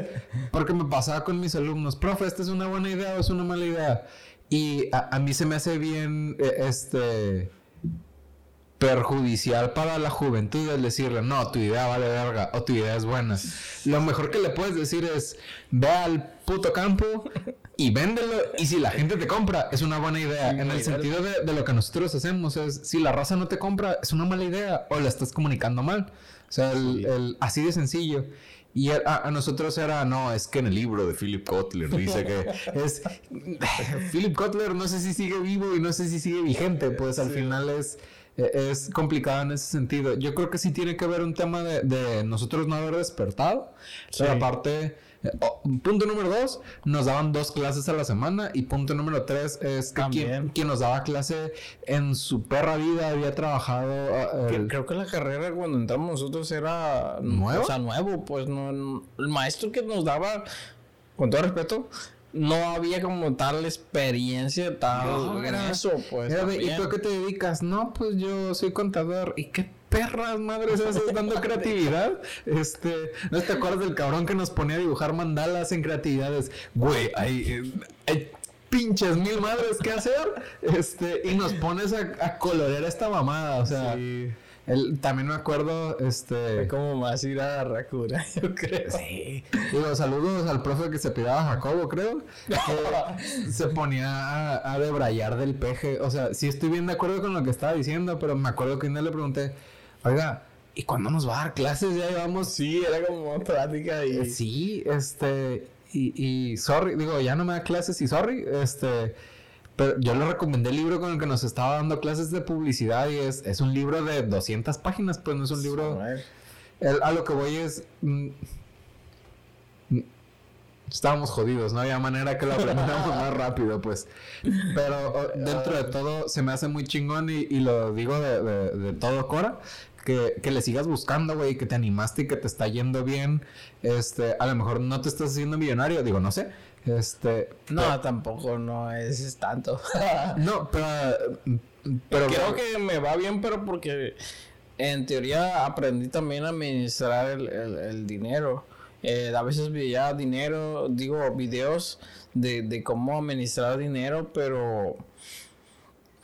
porque me pasaba con mis alumnos. Profe, ¿esta es una buena idea o es una mala idea? Y a, a mí se me hace bien, eh, este perjudicial para la juventud el decirle, no, tu idea vale verga o tu idea es buena. Lo mejor que le puedes decir es, ve al puto campo y véndelo y si la gente te compra es una buena idea. en el sentido de, lo que nosotros hacemos es, si la raza no te compra es una mala idea o la estás comunicando mal. O sea, el, así de sencillo. Y a, nosotros era, no, es que en el libro de Philip Kotler dice que es... Philip Kotler no sé si sigue vivo y no sé si sigue vigente, pues al final es es complicado en ese sentido. Yo creo que sí tiene que ver un tema de, nosotros no haber despertado. Pero aparte, eh, oh, punto número dos, nos daban dos clases a la semana. Y punto número tres es que quien, nos daba clase en su perra vida había trabajado. Ah, creo que la carrera cuando entramos nosotros era nuevo. O sea, nuevo, pues no, el maestro que nos daba, con todo respeto, no había como tal experiencia tal en eso, pues. ¿Y tú a qué te dedicas? No, pues yo soy contador. ¿Y qué perras madres haces dando creatividad? Este, ¿no te acuerdas del cabrón que nos ponía a dibujar mandalas en creatividades? Güey, hay, hay pinches mil madres que hacer. Este, y nos pones a, a colorear esta mamada, o sea. El, también me acuerdo, este... Fue como más ir a Rakura, yo creo. Sí. Digo, saludos al profe que se pidaba Jacobo, creo. se ponía a, a, debrayar del peje. O sea, sí estoy bien de acuerdo con lo que estaba diciendo, pero me acuerdo que un día le pregunté, oiga, ¿y cuándo nos va a dar clases? Ya llevamos... Sí, era como práctica y... Eh, sí, este... Y, y sorry, digo, ya no me da clases y sorry, este... Pero yo le recomendé el libro con el que nos estaba dando clases de publicidad y es, es un libro de 200 páginas, pues no es un libro... a lo que voy es... Mm, mm, estábamos jodidos, no había manera que lo aprendiéramos más rápido, pues. Pero dentro de todo se me hace muy chingón y, lo digo de, de, todo Cora. Que, que, le sigas buscando, güey, que te animaste y que te está yendo bien. Este, a lo mejor no te estás haciendo millonario, digo, no sé. Este. No, tampoco no es tanto. no, pero. Pero creo que me va bien, pero porque en teoría aprendí también a administrar el, dinero. Eh, a veces veía dinero, digo, videos de, de cómo administrar dinero, pero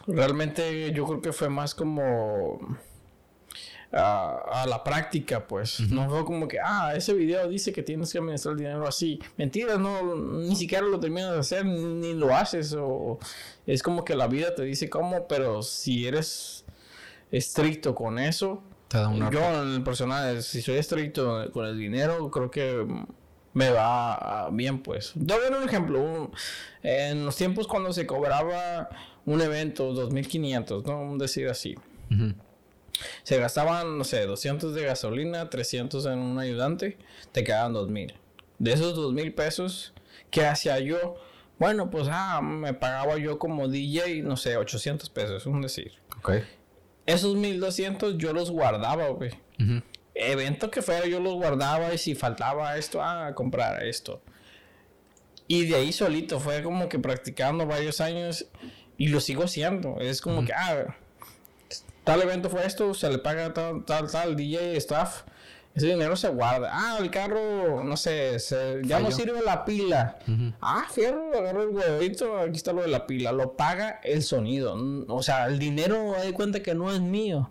realmente yo creo que fue más como a, la práctica, pues. No fue como que, ah, ese video dice que tienes que administrar el dinero así. Mentiras, no, ni siquiera lo terminas de hacer, ni, lo haces. O es como que la vida te dice cómo, pero si eres estricto con eso, te da una yo en el personal, si soy estricto con el dinero, creo que me va bien, pues. Ver un ejemplo. en los tiempos cuando se cobraba un evento, 2500, ¿no? Decir así. Se gastaban, no sé, 200 de gasolina, 300 en un ayudante, te quedaban 2000. De esos 2000 pesos, ¿qué hacía yo? Bueno, pues ah, me pagaba yo como DJ, no sé, 800 pesos, un decir. Esos 1200 yo los guardaba, güey. Evento que fuera, yo los guardaba y si faltaba esto, ah, comprar esto. Y de ahí solito, fue como que practicando varios años y lo sigo haciendo. Es como que, ah, tal evento fue esto, se le paga tal, tal, tal, DJ, staff. Ese dinero se guarda. Ah, el carro, no sé, ya no sirve la pila. Ah, fierro, agarro el huevito, aquí está lo de la pila. Lo paga el sonido. O sea, el dinero, doy cuenta que no es mío.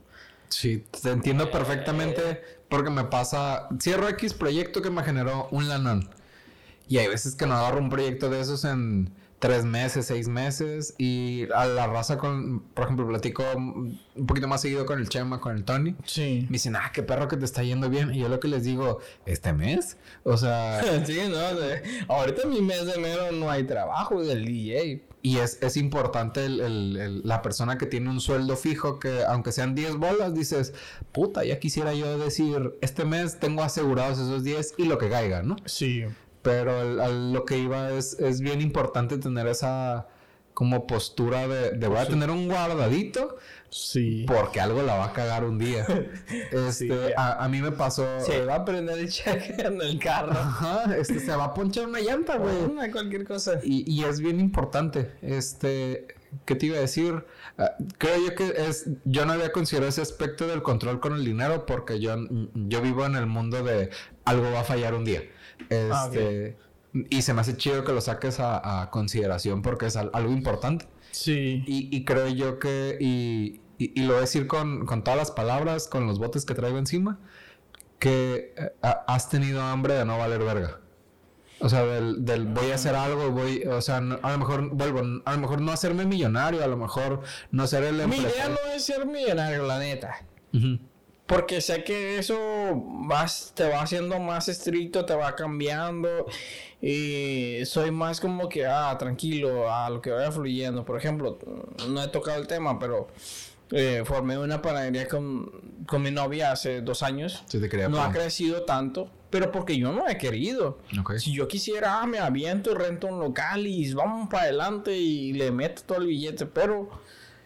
Sí, te entiendo perfectamente porque me pasa. Cierro X proyecto que me generó un lanón. Y hay veces que no agarro un proyecto de esos en tres meses, seis meses. Y a la raza con, por ejemplo, platico un poquito más seguido con el Chema, con el Tony. Sí. Me dicen, ah, qué perro que te está yendo bien. Y yo lo que les digo, ¿este mes? O sea. sí, no, ahorita en mi mes de enero no hay trabajo del DJ. Y es, es importante el, el, la persona que tiene un sueldo fijo que aunque sean 10 bolas, dices, puta, ya quisiera yo decir, este mes tengo asegurados esos 10 y lo que caiga, ¿no? Sí. Pero a lo que iba es, es bien importante tener esa como postura de, de voy a tener un guardadito. Sí. Porque algo la va a cagar un día. Este, a, mí me pasó. Se va a prender el cheque en el carro. Ajá, este, se va a ponchar una llanta, güey. cualquier cosa. Y, y es bien importante. Este, ¿qué te iba a decir? Ah, creo yo que es, yo no había considerado ese aspecto del control con el dinero porque yo, yo vivo en el mundo de algo va a fallar un día. Ah, este, y se me hace chido que lo saques a, consideración porque es algo importante. Sí. Y, creo yo que, y, y, lo voy a decir con, con, todas las palabras, con los botes que traigo encima, que eh, has tenido hambre de no valer verga. O sea, del, del, voy a hacer algo, voy, o sea, a lo mejor vuelvo, a lo mejor no hacerme millonario, a lo mejor no ser el Mi idea no es ser millonario, la neta. Porque sé que eso vas, te va haciendo más estricto, te va cambiando. Y soy más como que, ah, tranquilo, a lo que vaya fluyendo. Por ejemplo, no he tocado el tema, pero eh, formé una panadería con, con, mi novia hace dos años. Sí, te quería no ha crecido tanto, pero porque yo no he querido. Si yo quisiera, ah, me aviento y rento un local y vamos para adelante y le meto todo el billete, pero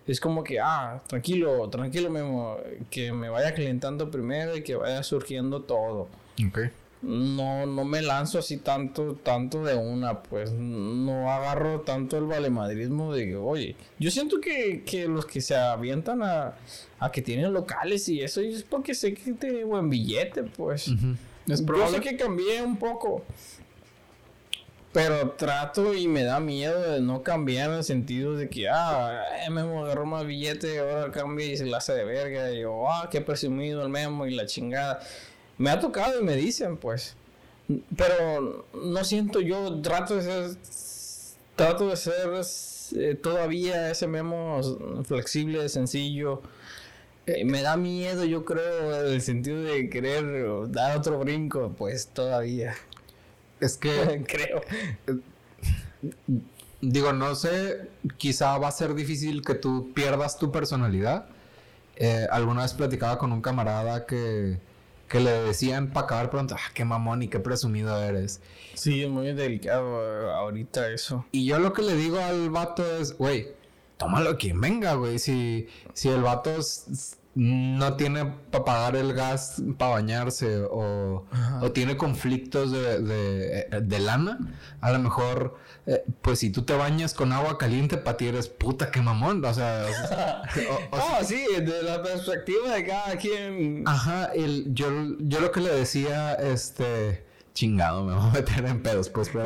es como que, ah, tranquilo, tranquilo, Memo, que me vaya calentando primero y que vaya surgiendo todo. Ok. No, no me lanzo así tanto, tanto de una, pues no agarro tanto el valemadrismo de oye, yo siento que, que los que se avientan a, a, que tienen locales y eso es porque sé que tiene buen billete, pues. es yo sé que cambié un poco. Pero trato y me da miedo de no cambiar en el sentido de que, ah, el Memo agarró más billete, ahora cambia y se la hace de verga. Y yo, ah, qué presumido el Memo y la chingada. Me ha tocado y me dicen, pues. Pero no siento yo, trato de ser, trato de ser eh, todavía ese Memo flexible, sencillo. Eh, me da miedo, yo creo, en el sentido de querer dar otro brinco, pues todavía. Es que. Creo. Digo, no sé, quizá va a ser difícil que tú pierdas tu personalidad. Eh, alguna vez platicaba con un camarada que, que le decían para acabar pronto, ah, qué mamón y qué presumido eres. Sí, es muy delicado ahorita eso. Y yo lo que le digo al vato es, güey, tómalo quien venga, güey. Si, si el vato no tiene para pagar el gas para bañarse o, o, tiene conflictos de, de, de, lana, a lo mejor, eh, pues si tú te bañas con agua caliente, para ti eres puta que mamón. O sea, oh, sí, de la perspectiva de cada quien. Ajá, el, yo, yo lo que le decía, este. Chingado, me voy a meter en pedos, pues, pero...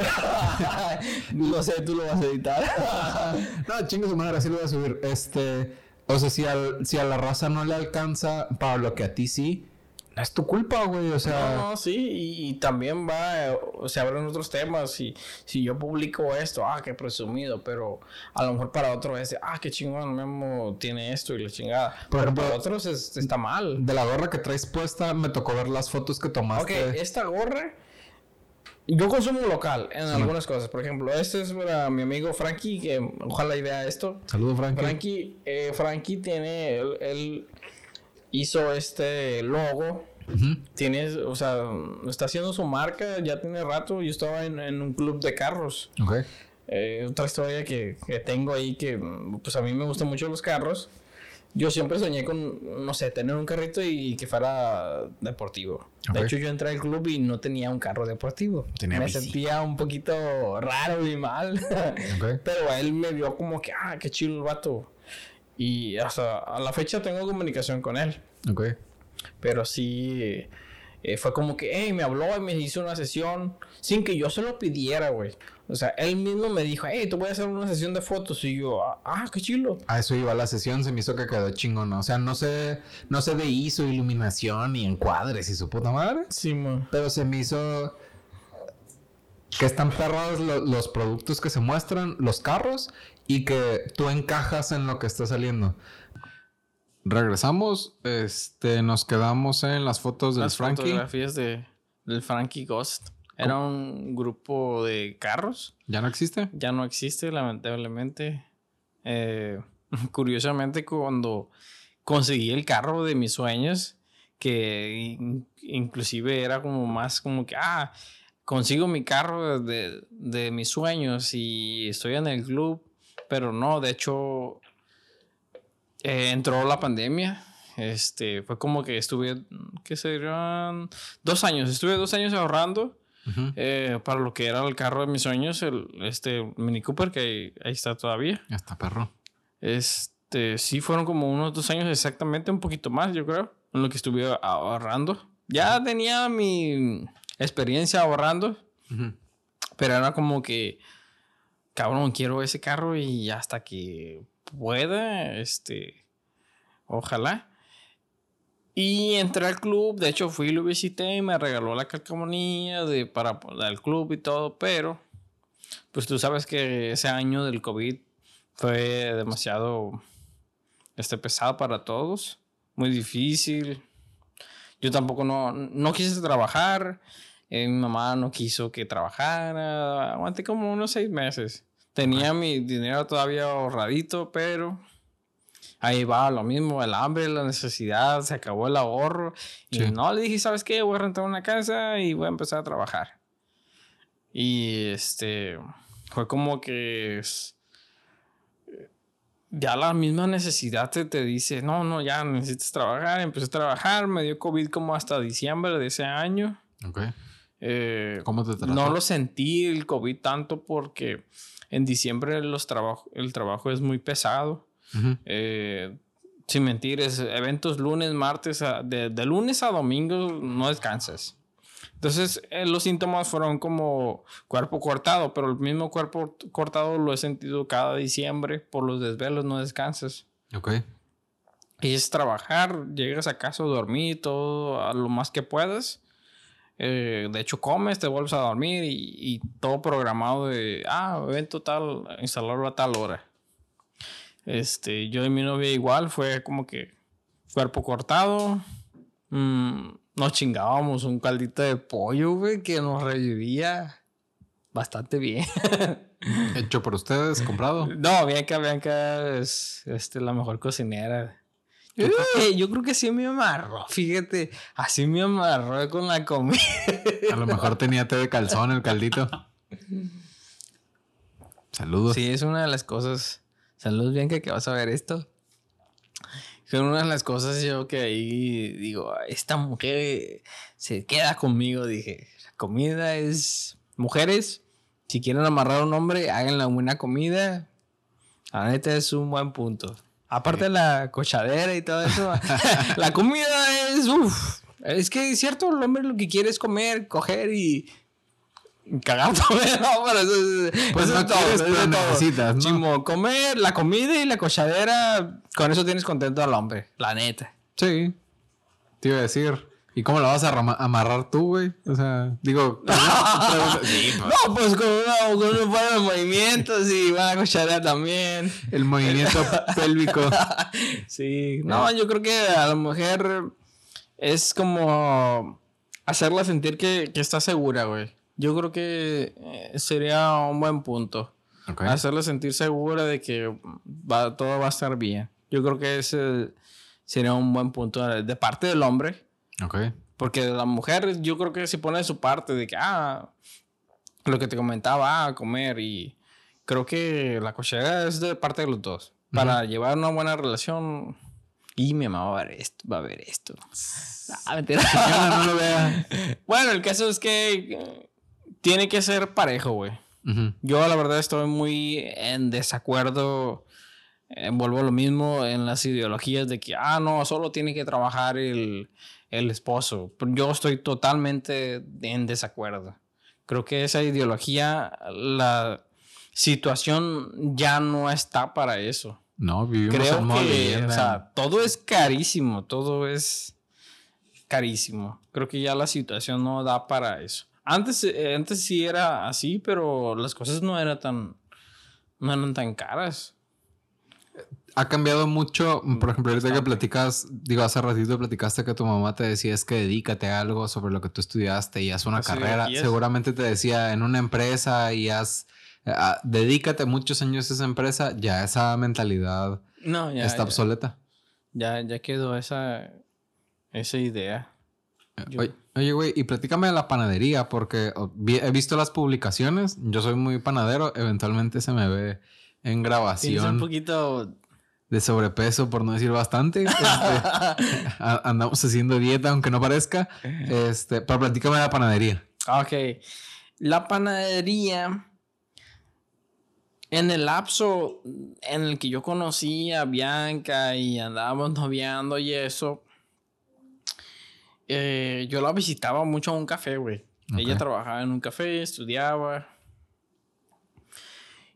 no sé, tú lo vas a editar. no, chingo su madre, así lo voy a subir. Este o sea, si, si a la raza no le alcanza para lo que a ti sí, es tu culpa, güey, o sea... No, sí, y, también va, o se abren otros temas, si, si yo publico esto, ah, qué presumido, pero a lo mejor para otro es, ah, qué chingón, Memo tiene esto y la chingada. pero para otros está mal. De la gorra que traes puesta, me tocó ver las fotos que tomaste. Ok, esta gorra yo consumo local en algunas cosas. Por ejemplo, este es para mi amigo Frankie, que ojalá vea esto. Saludos, Frankie. Frankie, eh, Frankie tiene, él, hizo este logo. Tiene, o sea, está haciendo su marca, ya tiene rato. Yo estaba en, en un club de carros. Ok. Eh, otra historia que, que, tengo ahí que, pues a mí me gustan mucho los carros. Yo siempre soñé con, no sé, tener un carrito y que fuera deportivo. De hecho, yo entré al club y no tenía un carro deportivo. me sentía un poquito raro y mal. Pero él me vio como que, ah, qué chido el vato. Y hasta a la fecha tengo comunicación con él. Ok. Pero sí, eh, fue como que, hey, me habló y me hizo una sesión sin que yo se lo pidiera, güey. O sea, él mismo me dijo, hey, te voy a hacer una sesión de fotos. Y yo, ah, qué chilo. A eso iba la sesión, se me hizo que quedó chingón. O sea, no sé, no sé de ISO, iluminación y encuadres y su puta madre. Sí, man. Pero se me hizo que están perrados los productos que se muestran, los carros, y que tú encajas en lo que está saliendo. Regresamos, este, nos quedamos en las fotos del Frankie. Las fotografías de, del Frankie Ghost. Era un grupo de carros. ¿Ya no existe? Ya no existe, lamentablemente. Eh, curiosamente, cuando conseguí el carro de mis sueños, que inclusive era como más como que, ah, consigo mi carro de, de mis sueños y estoy en el club, pero no, de hecho, eh, entró la pandemia. Este, fue como que estuve, ¿qué serían? Dos años, estuve dos años ahorrando eh, para lo que era el carro de mis sueños, el este Mini Cooper, que ahí, está todavía. Ya está, perro. Este, sí, fueron como unos dos años exactamente, un poquito más, yo creo, en lo que estuve ahorrando. Ya tenía mi experiencia ahorrando, pero era como que, cabrón, quiero ese carro y hasta que pueda, este, Ojalá. Y entré al club, de hecho fui y lo visité y me regaló la calcamonía de, para el club y todo, pero pues tú sabes que ese año del COVID fue demasiado este, pesado para todos, muy difícil. Yo tampoco no, no quise trabajar, eh, mi mamá no quiso que trabajara, aguanté como unos seis meses. Tenía mi dinero todavía ahorradito, pero ahí va lo mismo, el hambre, la necesidad, se acabó el ahorro. Y no, le dije, ¿sabes qué? Voy a rentar una casa y voy a empezar a trabajar. Y este, fue como que ya la misma necesidad te, te dice, no, no, ya necesitas trabajar. Empecé a trabajar, me dio COVID como hasta diciembre de ese año. Ok. Eh, ¿Cómo te trató? No lo sentí el COVID tanto porque en diciembre los el trabajo es muy pesado. Eh, sin mentir, es eventos lunes, martes, de, lunes a domingo no descansas. Entonces, eh, los síntomas fueron como cuerpo cortado, pero el mismo cuerpo cortado lo he sentido cada diciembre por los desvelos, no descansas. Ok. Y es trabajar, llegas a casa, dormir todo a lo más que puedas. Eh, de hecho, comes, te vuelves a dormir y, y, todo programado de, ah, evento tal, instalarlo a tal hora. Este, yo y mi novia igual, fue como que cuerpo cortado. Mm, nos chingábamos un caldito de pollo, güey, que nos revivía bastante bien. ¿Hecho por ustedes? ¿Comprado? No, Bianca, Bianca es este, la mejor cocinera. Yo, creo que, yo creo que sí me amarró, fíjate, así me amarró con la comida. A lo mejor tenía té de calzón el caldito. Saludos. Sí, es una de las cosas Saludos, Bianca, que vas a ver esto. Son una de las cosas yo que ahí digo, esta mujer se queda conmigo, dije. La comida es... Mujeres, si quieren amarrar a un hombre, hagan la buena comida. La neta es un buen punto. Aparte de la cochadera y todo eso, la comida es... Uf, es que es cierto, el hombre lo que quiere es comer, coger y cagar no, eso, pues eso no es todo, necesitas, ¿no? Chimo, comer, la comida y la cochadera, con eso tienes contento al hombre, la neta. Sí. Te iba a decir. ¿Y cómo la vas a amarrar tú, güey? O sea, digo... Pues. No, pues con, con unos movimientos y la cochadera también. El movimiento pélvico. sí. No, yo creo que a la mujer es como hacerla sentir que, que está segura, güey. Yo creo que eh, sería un buen punto. Hacerle sentir segura de que va, todo va a estar bien. Yo creo que ese sería un buen punto de parte del hombre. Okay. Porque la mujer, yo creo que se pone de su parte de que, ah, lo que te comentaba, ah, comer. Y creo que la cochera es de parte de los dos. Para llevar una buena relación. Y mi mamá va a ver esto, va a ver esto. Ah, mentira. no lo vea. Bueno, el caso es que tiene que ser parejo, güey. Yo la verdad estoy muy en desacuerdo. Envuelvo lo mismo en las ideologías de que, ah, no, solo tiene que trabajar el, el esposo. Yo estoy totalmente en desacuerdo. Creo que esa ideología, la situación ya no está para eso. No, vivimos Creo que, o sea, todo es carísimo, todo es carísimo. Creo que ya la situación no da para eso. Antes, eh, antes sí era así, pero las cosas no eran tan, no eran tan caras. Ha cambiado mucho, por ejemplo, ahorita que platicas, digo, hace ratito platicaste que tu mamá te decía es que dedícate a algo sobre lo que tú estudiaste y haz una carrera. Seguramente te decía en una empresa y haz, eh, ah, dedícate muchos años a esa empresa, ya esa mentalidad no, ya, está obsoleta. Ya, ya quedó esa, esa idea. Oye, güey, y platícame de la panadería, porque he visto las publicaciones. Yo soy muy panadero, eventualmente se me ve en grabación. un poquito. De sobrepeso, por no decir bastante. Este, andamos haciendo dieta, aunque no parezca. Este, pero platícame de la panadería. Ok. La panadería. En el lapso en el que yo conocí a Bianca y andábamos noviando y eso, eh, yo la visitaba mucho a un café, güey. Ella trabajaba en un café, estudiaba.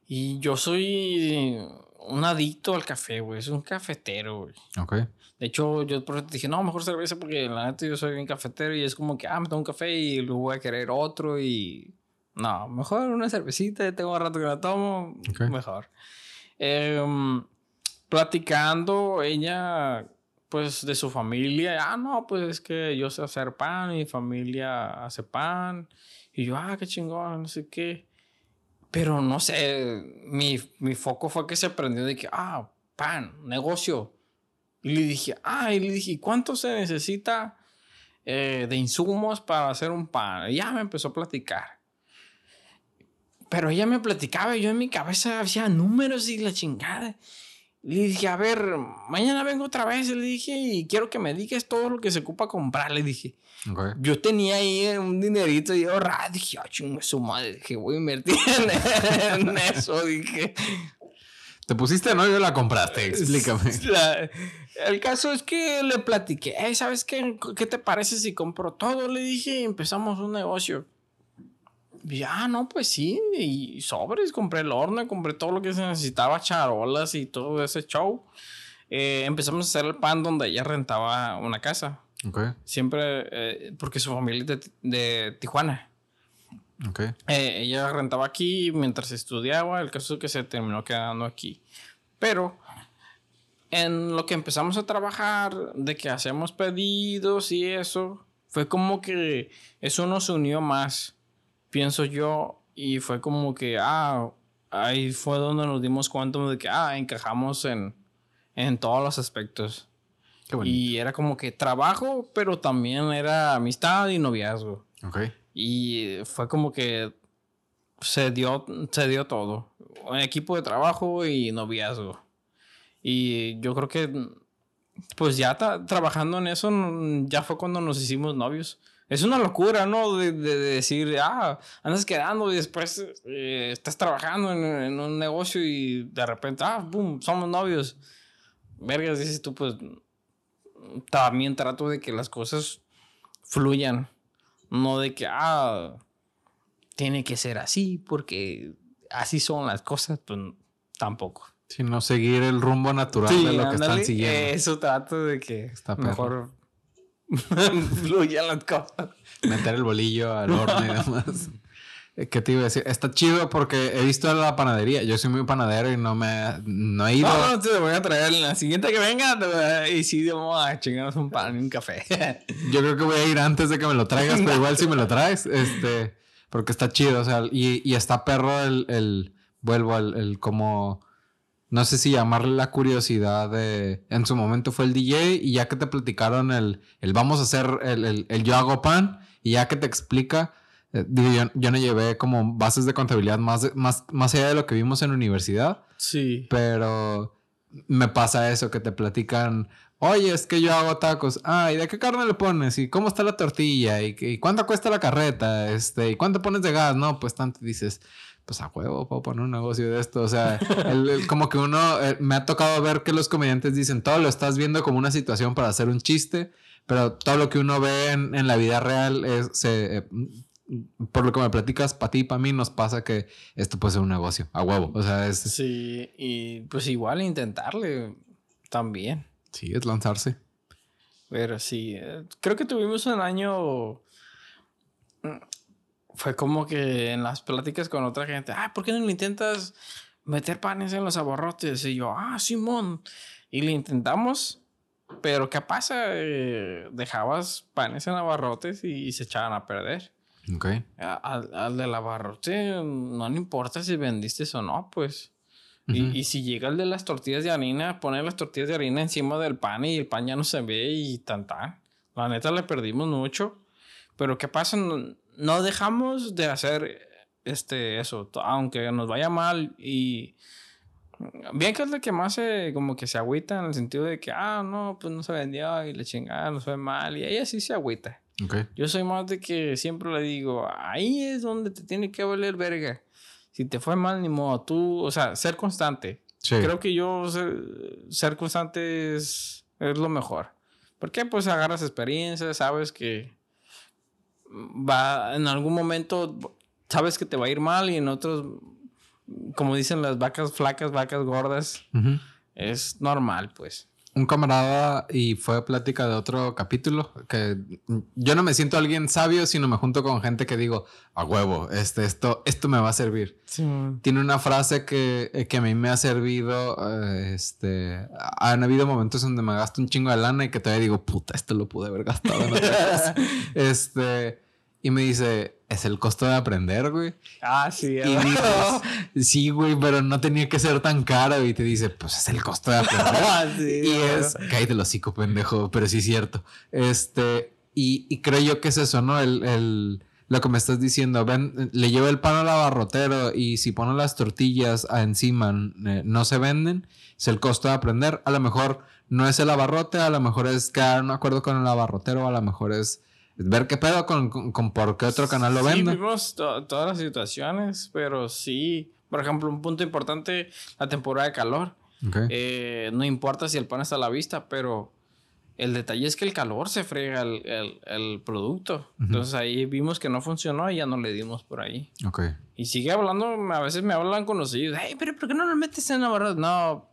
Y yo soy un adicto al café, güey. Es un cafetero, güey. Ok. De hecho, yo dije, no, mejor cerveza porque la neta yo soy un cafetero y es como que, ah, me tomo un café y luego voy a querer otro y... No, mejor una cervecita, tengo un rato que la tomo, mejor. Em, platicando, ella, pues, de su familia, ah, no, pues es que yo sé hacer pan, mi familia hace pan. Y yo, ah, qué chingón, no sé qué. Pero no sé, mi, mi foco fue que se aprendió de que, ah, pan, negocio. Y le dije, ah, y le dije, ¿cuánto se necesita eh, de insumos para hacer un pan? Y ya me empezó a platicar. Pero ella me platicaba y yo en mi cabeza hacía números y la chingada. Le dije, a ver, mañana vengo otra vez. Le dije, y quiero que me digas todo lo que se ocupa comprar. Le dije, yo tenía ahí un dinerito y ahorrado. Dije, ah, chingo, su madre. Dije, voy a invertir en, eso. Dije, ¿te pusiste no? Yo la compraste. Explícame. el caso es que le platiqué, ¿sabes qué? ¿Qué te parece si compro todo? Le dije, empezamos un negocio. Ya, no, pues sí, y sobres, compré el horno, compré todo lo que se necesitaba, charolas y todo ese show. Eh, empezamos a hacer el pan donde ella rentaba una casa. Okay. Siempre, eh, porque su familia es de, Tijuana. Okay. Eh, ella rentaba aquí mientras estudiaba, el caso es que se terminó quedando aquí. Pero en lo que empezamos a trabajar, de que hacemos pedidos y eso, fue como que eso nos unió más pienso yo, y fue como que, ah, ahí fue donde nos dimos cuenta de que, ah, encajamos en, en todos los aspectos. y era como que trabajo, pero también era amistad y noviazgo. Y fue como que se dio, se dio todo. Un equipo de trabajo y noviazgo. Y yo creo que, pues ya trabajando en eso, ya fue cuando nos hicimos novios. Es una locura, ¿no? De, decir, ah, andas quedando y después eh, estás trabajando en, un negocio y de repente, ah, boom, somos novios. Vergas, dices tú, pues también trato de que las cosas fluyan. No de que, ah, tiene que ser así porque así son las cosas, pues tampoco. Sino seguir el rumbo natural de lo que están siguiendo. Eso trato de que Está mejor Fluyan las cosas. Meter el bolillo al horno y demás. Eh, ¿Qué te iba a decir? Está chido porque he visto la panadería. Yo soy muy panadero y no me no he ido. No, no, te voy a traer la siguiente que venga y sí, vamos a chingarnos un pan y un café. Yo creo que voy a ir antes de que me lo traigas, pero igual si me lo traes, este, porque está chido, o sea, y, y está perro el, el vuelvo al el como no sé si llamarle la curiosidad de, en su momento fue el DJ y ya que te platicaron el, el vamos a hacer el, el, yo hago pan y ya que te explica, eh, digo, yo, no llevé como bases de contabilidad más, más, más allá de lo que vimos en la universidad. Sí. Pero me pasa eso, que te platican, oye, es que yo hago tacos. Ah, ¿y de qué carne le pones? ¿Y cómo está la tortilla? ¿Y, y cuánto cuesta la carreta? Este, ¿y cuánto pones de gas? No, pues tanto dices pues a huevo, puedo poner un negocio de esto. O sea, como que uno, eh, me ha tocado ver que los comediantes dicen, todo lo estás viendo como una situación para hacer un chiste, pero todo lo que uno ve en, la vida real es, se, eh, por lo que me platicas, para ti y para mí nos pasa que esto puede ser un negocio, a huevo. O sea, es... Sí, y pues igual intentarle también. Sí, es lanzarse. Pero sí, eh, creo que tuvimos un año fue como que en las pláticas con otra gente, ah, ¿por qué no le intentas meter panes en los abarrotes? Y yo, ah, Simón. Y le intentamos, pero ¿qué pasa? Eh, dejabas panes en abarrotes y, se echaban a perder. Ok. Al, al del abarrote no le importa si vendiste o no, pues. y, y, si llega el de las tortillas de harina, pone las tortillas de harina encima del pan y el pan ya no se ve y tan tan. La neta le perdimos mucho. Pero ¿qué pasa? No dejamos de hacer este, eso, aunque nos vaya mal y bien que es lo que más se, como que se agüita en el sentido de que, ah, no, pues no se vendió y le chingada, nos fue mal y ella sí se agüita. Yo soy más de que siempre le digo, ahí es donde te tiene que valer verga. Si te fue mal, ni modo, tú, o sea, ser constante. Creo que yo ser, constante es, es lo mejor. Porque pues agarras experiencia, sabes que va en algún momento sabes que te va a ir mal y en otros como dicen las vacas flacas, vacas gordas, es normal, pues un camarada y fue plática de otro capítulo que yo no me siento alguien sabio, sino me junto con gente que digo, a huevo, este, esto, esto me va a servir. Tiene una frase que, eh, que, a mí me ha servido, eh, este, han habido momentos donde me gasto un chingo de lana y que todavía digo, puta, esto lo pude haber gastado en otra este, y me dice, es el costo de aprender, güey. Ah, sí. Y dices, sí, güey, pero no tenía que ser tan caro. Y te dice, pues es el costo de aprender. Ah, y es, cállate los hocico, pendejo, pero sí es cierto. Este, y, creo yo que es eso, ¿no? El, el, lo que me estás diciendo, ven, le llevo el pan al abarrotero y si ponen las tortillas encima eh, no se venden, es el costo de aprender. A lo mejor no es el abarrote, a lo mejor es quedar en acuerdo con el abarrotero, a lo mejor es ver qué pedo con, con, por qué otro canal lo vende. Sí, vimos todas las situaciones, pero sí, por ejemplo, un punto importante, la temporada de calor. Eh, no importa si el pan está a la vista, pero el detalle es que el calor se frega el, el, producto. Entonces ahí vimos que no funcionó y ya no le dimos por ahí. Y sigue hablando, a veces me hablan conocidos, hey, pero ¿por qué no lo metes en la barra? No,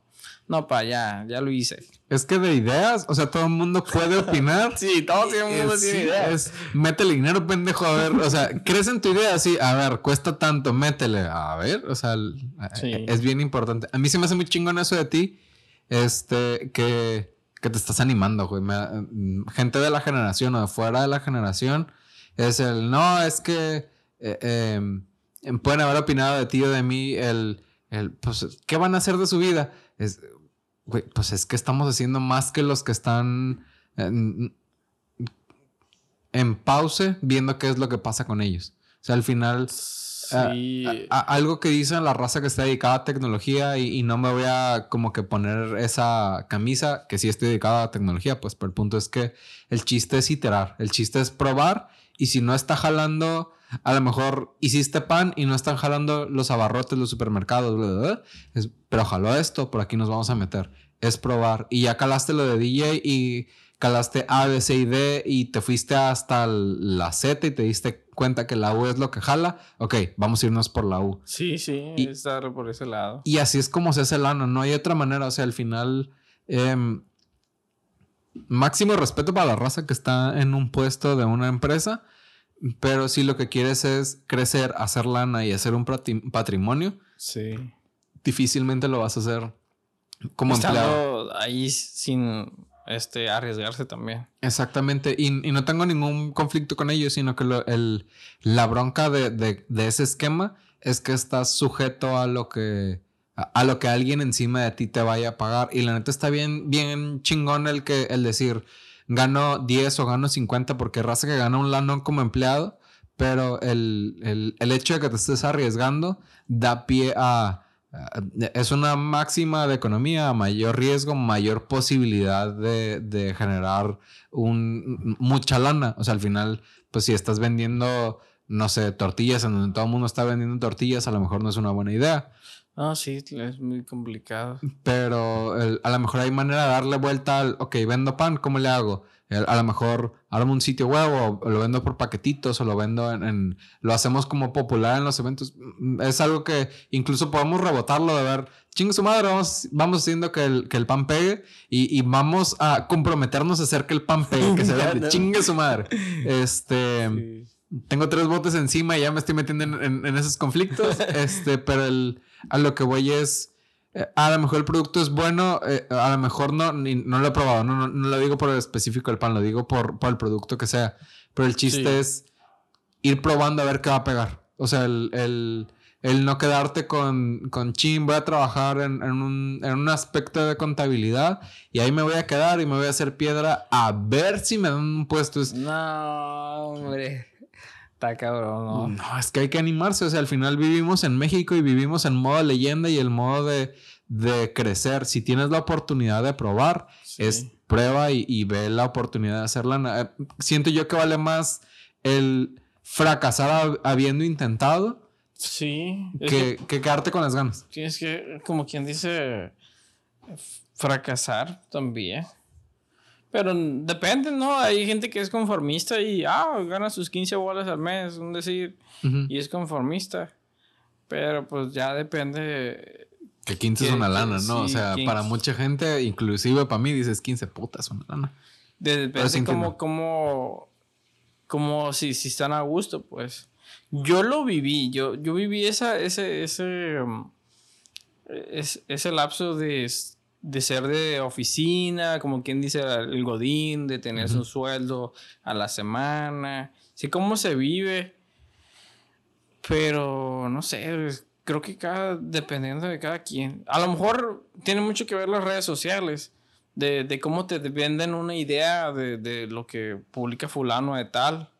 no, pa, ya, ya lo hice. Es que de ideas, o sea, todo el mundo puede opinar. sí, todo el mundo tiene ideas. Es, métele dinero, pendejo, a ver, o sea, crees en tu idea, sí, a ver, cuesta tanto, métele, a ver, o sea, es bien importante. A mí se me hace muy chingón eso de ti, este, que, que te estás animando, güey. gente de la generación o de fuera de la generación, es el, no, es que eh, em, pueden haber opinado de ti o de mí, el, el, pues, ¿qué van a hacer de su vida? Es, pues es que estamos haciendo más que los que están en, pause viendo qué es lo que pasa con ellos. O sea, al final, algo que dicen la raza que está dedicada a tecnología y, no me voy a como que poner esa camisa que sí estoy dedicada a tecnología, pues pero el punto es que el chiste es iterar, el chiste es probar y si no está jalando a lo mejor hiciste pan y no están jalando los abarrotes, los supermercados, pero jaló esto, por aquí nos vamos a meter. Es probar. Y ya calaste lo de DJ y calaste A, B, C y D y te fuiste hasta la Z y te diste cuenta que la U es lo que jala. Ok, vamos a irnos por la U. Sí, sí, y, estar por ese lado. Y así es como se hace lana, no hay otra manera. O sea, al final, em, máximo respeto para la raza que está en un puesto de una empresa pero si lo que quieres es crecer, hacer lana y hacer un patrimonio, sí. difícilmente lo vas a hacer como empleado. ahí sin este, arriesgarse también. Exactamente. Y, no tengo ningún conflicto con ellos, sino que el, la bronca de, ese esquema es que estás sujeto a lo que a, lo que alguien encima de ti te vaya a pagar. Y la neta está bien, bien chingón el que el decir gano 10 o gano 50 porque raza que gana un lano como empleado, pero el, hecho de que te estés arriesgando da pie a... es una máxima de economía, mayor riesgo, mayor posibilidad de, generar un, mucha lana. O sea, al final, pues si estás vendiendo, no sé, tortillas en donde todo el mundo está vendiendo tortillas, a lo mejor no es una buena idea. Ah, sí, es muy complicado. Pero a lo mejor hay manera de darle vuelta al, ok, vendo pan, ¿cómo le hago? A lo mejor armo un sitio web o lo vendo por paquetitos o lo vendo en, Lo hacemos como popular en los eventos. Mm, es algo que incluso podemos rebotarlo de ver, chingue su madre, vamos, vamos haciendo que el, que el pan pegue y, vamos a comprometernos a hacer que el pan pegue, que se vende, chingue su madre. Este... Tengo tres botes encima y ya me estoy metiendo en, en esos conflictos. este, pero el a lo que voy es, eh, a lo mejor el producto es bueno, eh, a lo mejor no, no lo he probado, no, no, lo digo por el específico del pan, lo digo por, por el producto que sea. Pero el chiste es ir probando a ver qué va a pegar. O sea, el, el, el no quedarte con, con chin, voy a trabajar en, en, un, en, un, aspecto de contabilidad y ahí me voy a quedar y me voy a hacer piedra a ver si me dan un puesto. No, hombre. Está cabrón, ¿no? No, es que hay que animarse. O sea, al final vivimos en México y vivimos en modo leyenda y el modo de, de crecer. Si tienes la oportunidad de probar, es prueba y, ve la oportunidad de hacerla. Eh, siento yo que vale más el fracasar habiendo intentado. Sí. Que, que, quedarte con las ganas. Tienes que, como quien dice, fracasar también. Pero depende, ¿no? Hay gente que es conformista y, ah, gana sus 15 bolas al mes, un decir, y es conformista. Pero pues ya depende. Que 15 es una lana, ¿no? o sea, para mucha gente, inclusive para mí, dices 15 putas, una lana. Depende como, como, como si, si están a gusto, pues. Yo lo viví, yo, yo viví esa, ese, ese, um, ese, lapso de, de, ser de oficina, como quien dice el godín, de tener su sueldo a la semana. Sí, cómo se vive. Pero no sé, creo que cada, dependiendo de cada quien. A lo mejor tiene mucho que ver las redes sociales. De, de cómo te venden una idea de, de, lo que publica fulano de tal.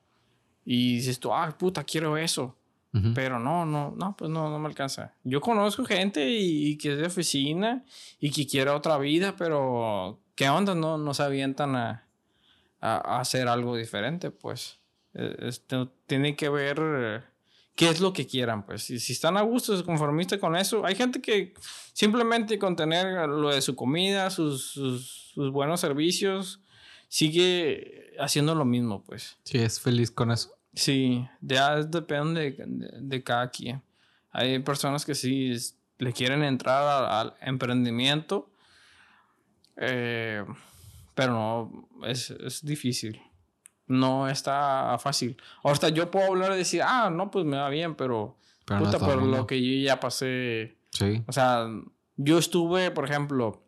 Y dices tú, ah, puta, quiero eso. Pero no, no, no, pues no, no me alcanza. Yo conozco gente y, que es de oficina y que quiere otra vida, pero ¿qué onda? No, no se avientan a, a, hacer algo diferente, pues. E, este, tiene que ver qué es lo que quieran, pues. Si, si están a gusto, conformistas con eso. Hay gente que simplemente con tener lo de su comida, sus, sus, sus buenos servicios, sigue haciendo lo mismo, pues. Sí, es feliz con eso. Sí, ya depende de, cada quien. Hay personas que sí le quieren entrar al, emprendimiento, eh, pero no, es, difícil. No está fácil. Ahorita yo puedo hablar y decir, ah, no, pues me va bien, pero, pero puta, por lo que yo ya pasé. Sí. O sea, yo estuve, por ejemplo,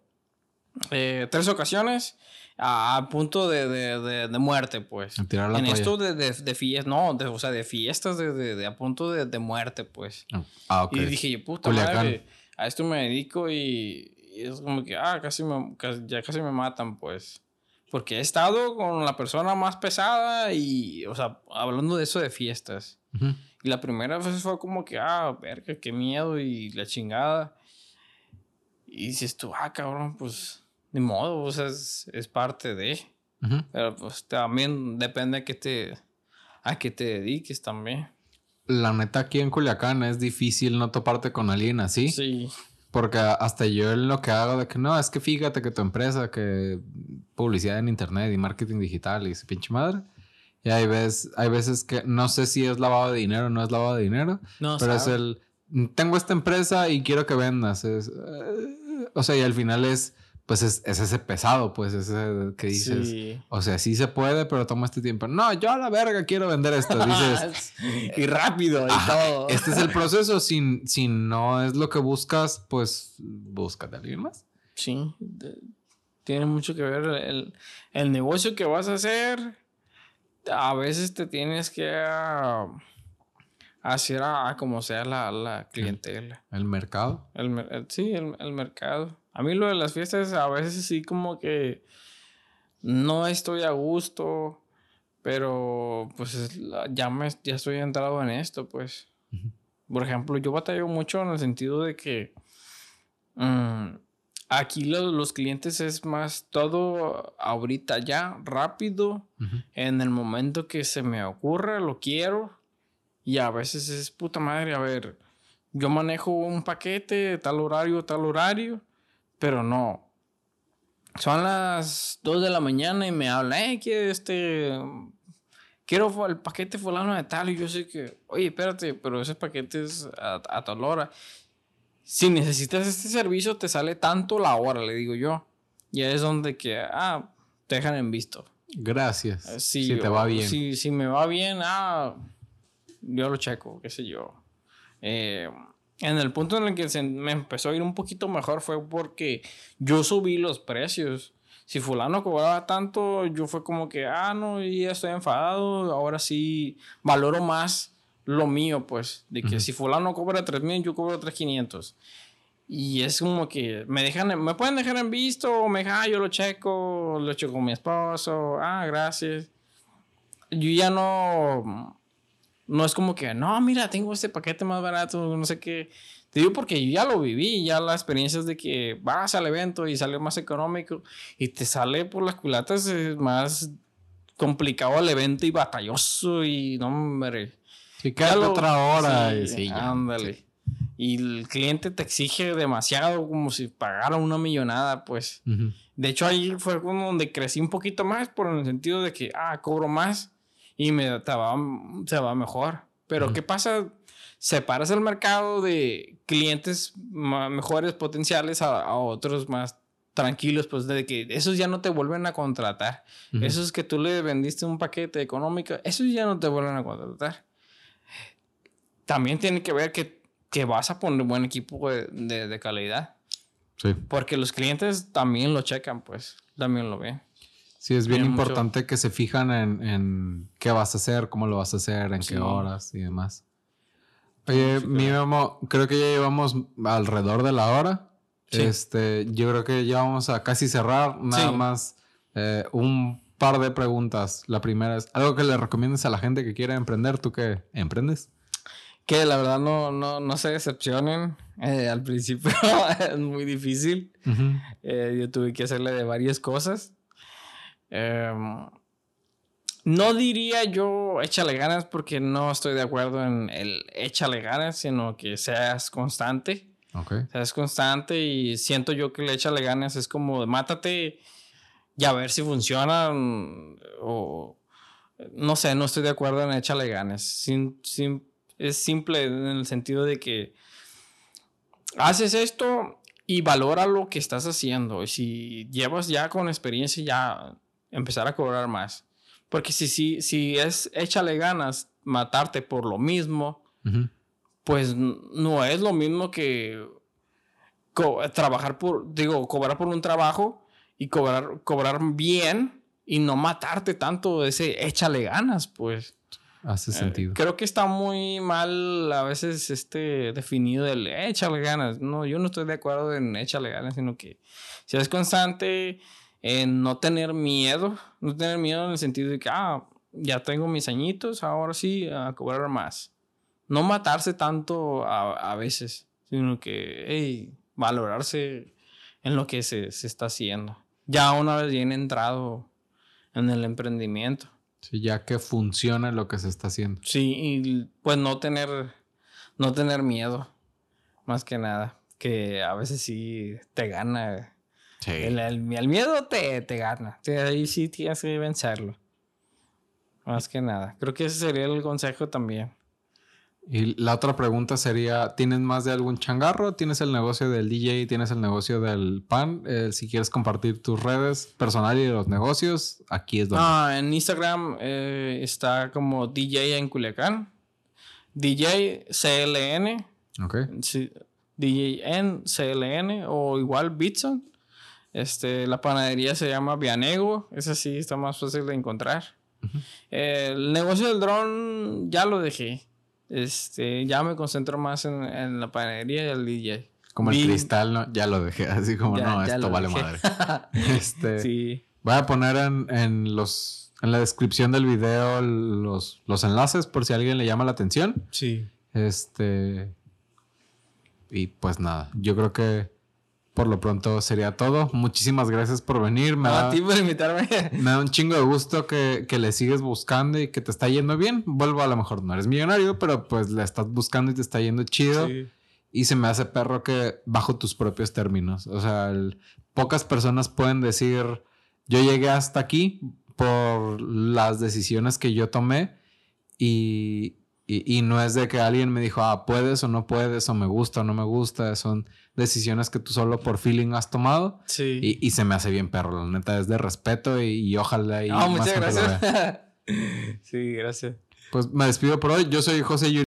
eh, tres ocasiones a, punto de, de, de, muerte, pues. en esto de, de, fiestas, no, o sea, de fiestas de, a punto de, muerte, pues. Ah, ah, ok. Y dije, yo, puta madre, a esto me dedico y, es como que, ah, casi, me, ya casi me matan, pues. Porque he estado con la persona más pesada y, o sea, hablando de eso de fiestas. Y la primera vez fue como que, ah, verga, qué miedo y la chingada. Y dices tú, ah, cabrón, pues ni modo, o sea, es, parte de. Pero pues también depende a qué te, a qué te dediques también. La neta, aquí en Culiacán es difícil no toparte con alguien así. Sí. Porque hasta yo lo que hago de que no, es que fíjate que tu empresa, que publicidad en internet y marketing digital y ese pinche madre. Y hay veces, hay veces que no sé si es lavado de dinero o no es lavado de dinero. No, pero es el, tengo esta empresa y quiero que vendas. Es, eh, o sea, y al final es, pues es, ese pesado, pues ese que dices, o sea, sí se puede, pero toma este tiempo. No, yo a la verga quiero vender esto, dices. y rápido y todo. Este es el proceso, si, si no es lo que buscas, pues búscate a alguien más. Sí, tiene mucho que ver el, el, negocio que vas a hacer. A veces te tienes que ah, hacer a, como sea la, la clientela. ¿El mercado? El, sí, el, el mercado. A mí lo de las fiestas a veces sí como que no estoy a gusto, pero pues ya, me, ya estoy entrado en esto, pues. Por ejemplo, yo batallo mucho en el sentido de que mm, aquí los clientes es más todo ahorita ya, rápido, en el momento que se me ocurra, lo quiero. Y a veces es puta madre, a ver, yo manejo un paquete, tal horario, tal horario pero no. Son las 2 de la mañana y me habla, eh, que este. Quiero el paquete fulano de tal. Y yo sé que, oye, espérate, pero ese paquete es a, tal hora. Si necesitas este servicio, te sale tanto la hora, le digo yo. Y es donde que, ah, te dejan en visto. Gracias. Eh, si te va bien. Si, si me va bien, ah, yo lo checo, qué sé yo. Eh, en el punto en el que se me empezó a ir un poquito mejor fue porque yo subí los precios. Si fulano cobraba tanto, yo fue como que, ah, no, ya estoy enfadado, ahora sí valoro más lo mío, pues, de que si fulano cobra 3.000, yo cobro 3.500. Y es como que me dejan, me pueden dejar en visto, o me dejan, ah, yo lo checo, lo checo con mi esposo, ah, gracias. Yo ya no, no es como que, no, mira, tengo este paquete más barato, no sé qué. Te digo porque yo ya lo viví, ya la experiencia es de que vas al evento y sale más económico y te sale por las culatas más complicado el evento y batalloso y no, hombre. Sí, cada otra hora. y sí, ándale. Y el cliente te exige demasiado como si pagara una millonada, pues. De hecho, ahí fue donde crecí un poquito más por el sentido de que, ah, cobro más y me se va mejor. Pero ¿qué pasa? Separas el mercado de clientes mejores potenciales a, otros más tranquilos, pues de que esos ya no te vuelven a contratar. Esos que tú le vendiste un paquete económico, esos ya no te vuelven a contratar. También tiene que ver que, que vas a poner buen equipo de, de calidad. Sí. Porque los clientes también lo checan, pues, también lo ven. Sí, es bien importante que se fijan en, qué vas a hacer, cómo lo vas a hacer, en qué horas y demás. Oye, mi mamá, creo que ya llevamos alrededor de la hora. Este, yo creo que ya vamos a casi cerrar. Nada más eh, un par de preguntas. La primera es, ¿algo que le recomiendes a la gente que quiera emprender? ¿Tú qué emprendes? Que la verdad no, no, no se decepcionen. Eh, al principio es muy difícil. Eh, yo tuve que hacerle de varias cosas. Em, no diría yo échale ganas porque no estoy de acuerdo en el échale ganas, sino que seas constante. Okay. Seas constante y siento yo que el échale ganas es como mátate y a ver si funciona o no sé, no estoy de acuerdo en échale ganas. Sin, es simple en el sentido de que haces esto y valora lo que estás haciendo. Y si llevas ya con experiencia, ya empezar a cobrar más. Porque si, si, si es échale ganas matarte por lo mismo, pues no es lo mismo que trabajar por, digo, cobrar por un trabajo y cobrar, cobrar bien y no matarte tanto ese échale ganas, pues. Hace eh, sentido. creo que está muy mal a veces este definido el échale ganas. No, yo no estoy de acuerdo en échale ganas, sino que si es constante, en no tener miedo, no tener miedo en el sentido de que, ah, ya tengo mis añitos, ahora sí, a cobrar más. No matarse tanto a, veces, sino que, hey, valorarse en lo que se, se, está haciendo. Ya una vez bien entrado en el emprendimiento. Sí, ya que funciona lo que se está haciendo. Sí, y pues no tener, no tener miedo, más que nada, que a veces sí te gana el, miedo te, te gana. Ahí sí tienes que vencerlo. Más que nada. Creo que ese sería el consejo también. Y la otra pregunta sería, ¿tienes más de algún changarro? ¿Tienes el negocio del DJ? ¿Tienes el negocio del pan? Eh, si quieres compartir tus redes personales y los negocios, aquí es donde... Ah, en Instagram eh, está como DJ en Culiacán. DJ CLN. Ok. DJ en CLN o igual Bitson. Este, la panadería se llama Vianego, esa sí está más fácil de encontrar. El negocio del dron ya lo dejé. Este, ya me concentro más en, la panadería y el DJ. Como el cristal, ¿no? Ya lo dejé. Así como, no, esto vale madre. este, sí. Voy a poner en, los, en la descripción del video los, los enlaces por si a alguien le llama la atención. Sí. Este. Y pues nada, yo creo que por lo pronto sería todo. Muchísimas gracias por venir. Me a ti por invitarme. Me da un chingo de gusto que, le sigues buscando y que te está yendo bien. Vuelvo, a lo mejor no eres millonario, pero pues le estás buscando y te está yendo chido. Y se me hace perro que bajo tus propios términos. O sea, pocas personas pueden decir, yo llegué hasta aquí por las decisiones que yo tomé y, y, no es de que alguien me dijo, ah, puedes o no puedes, o me gusta o no me gusta. Son decisiones que tú solo por feeling has tomado. Sí. Y, se me hace bien perro, la neta, es de respeto y, ojalá. Y muchas gracias. sí, gracias. Pues me despido por hoy. Yo soy José Yuri.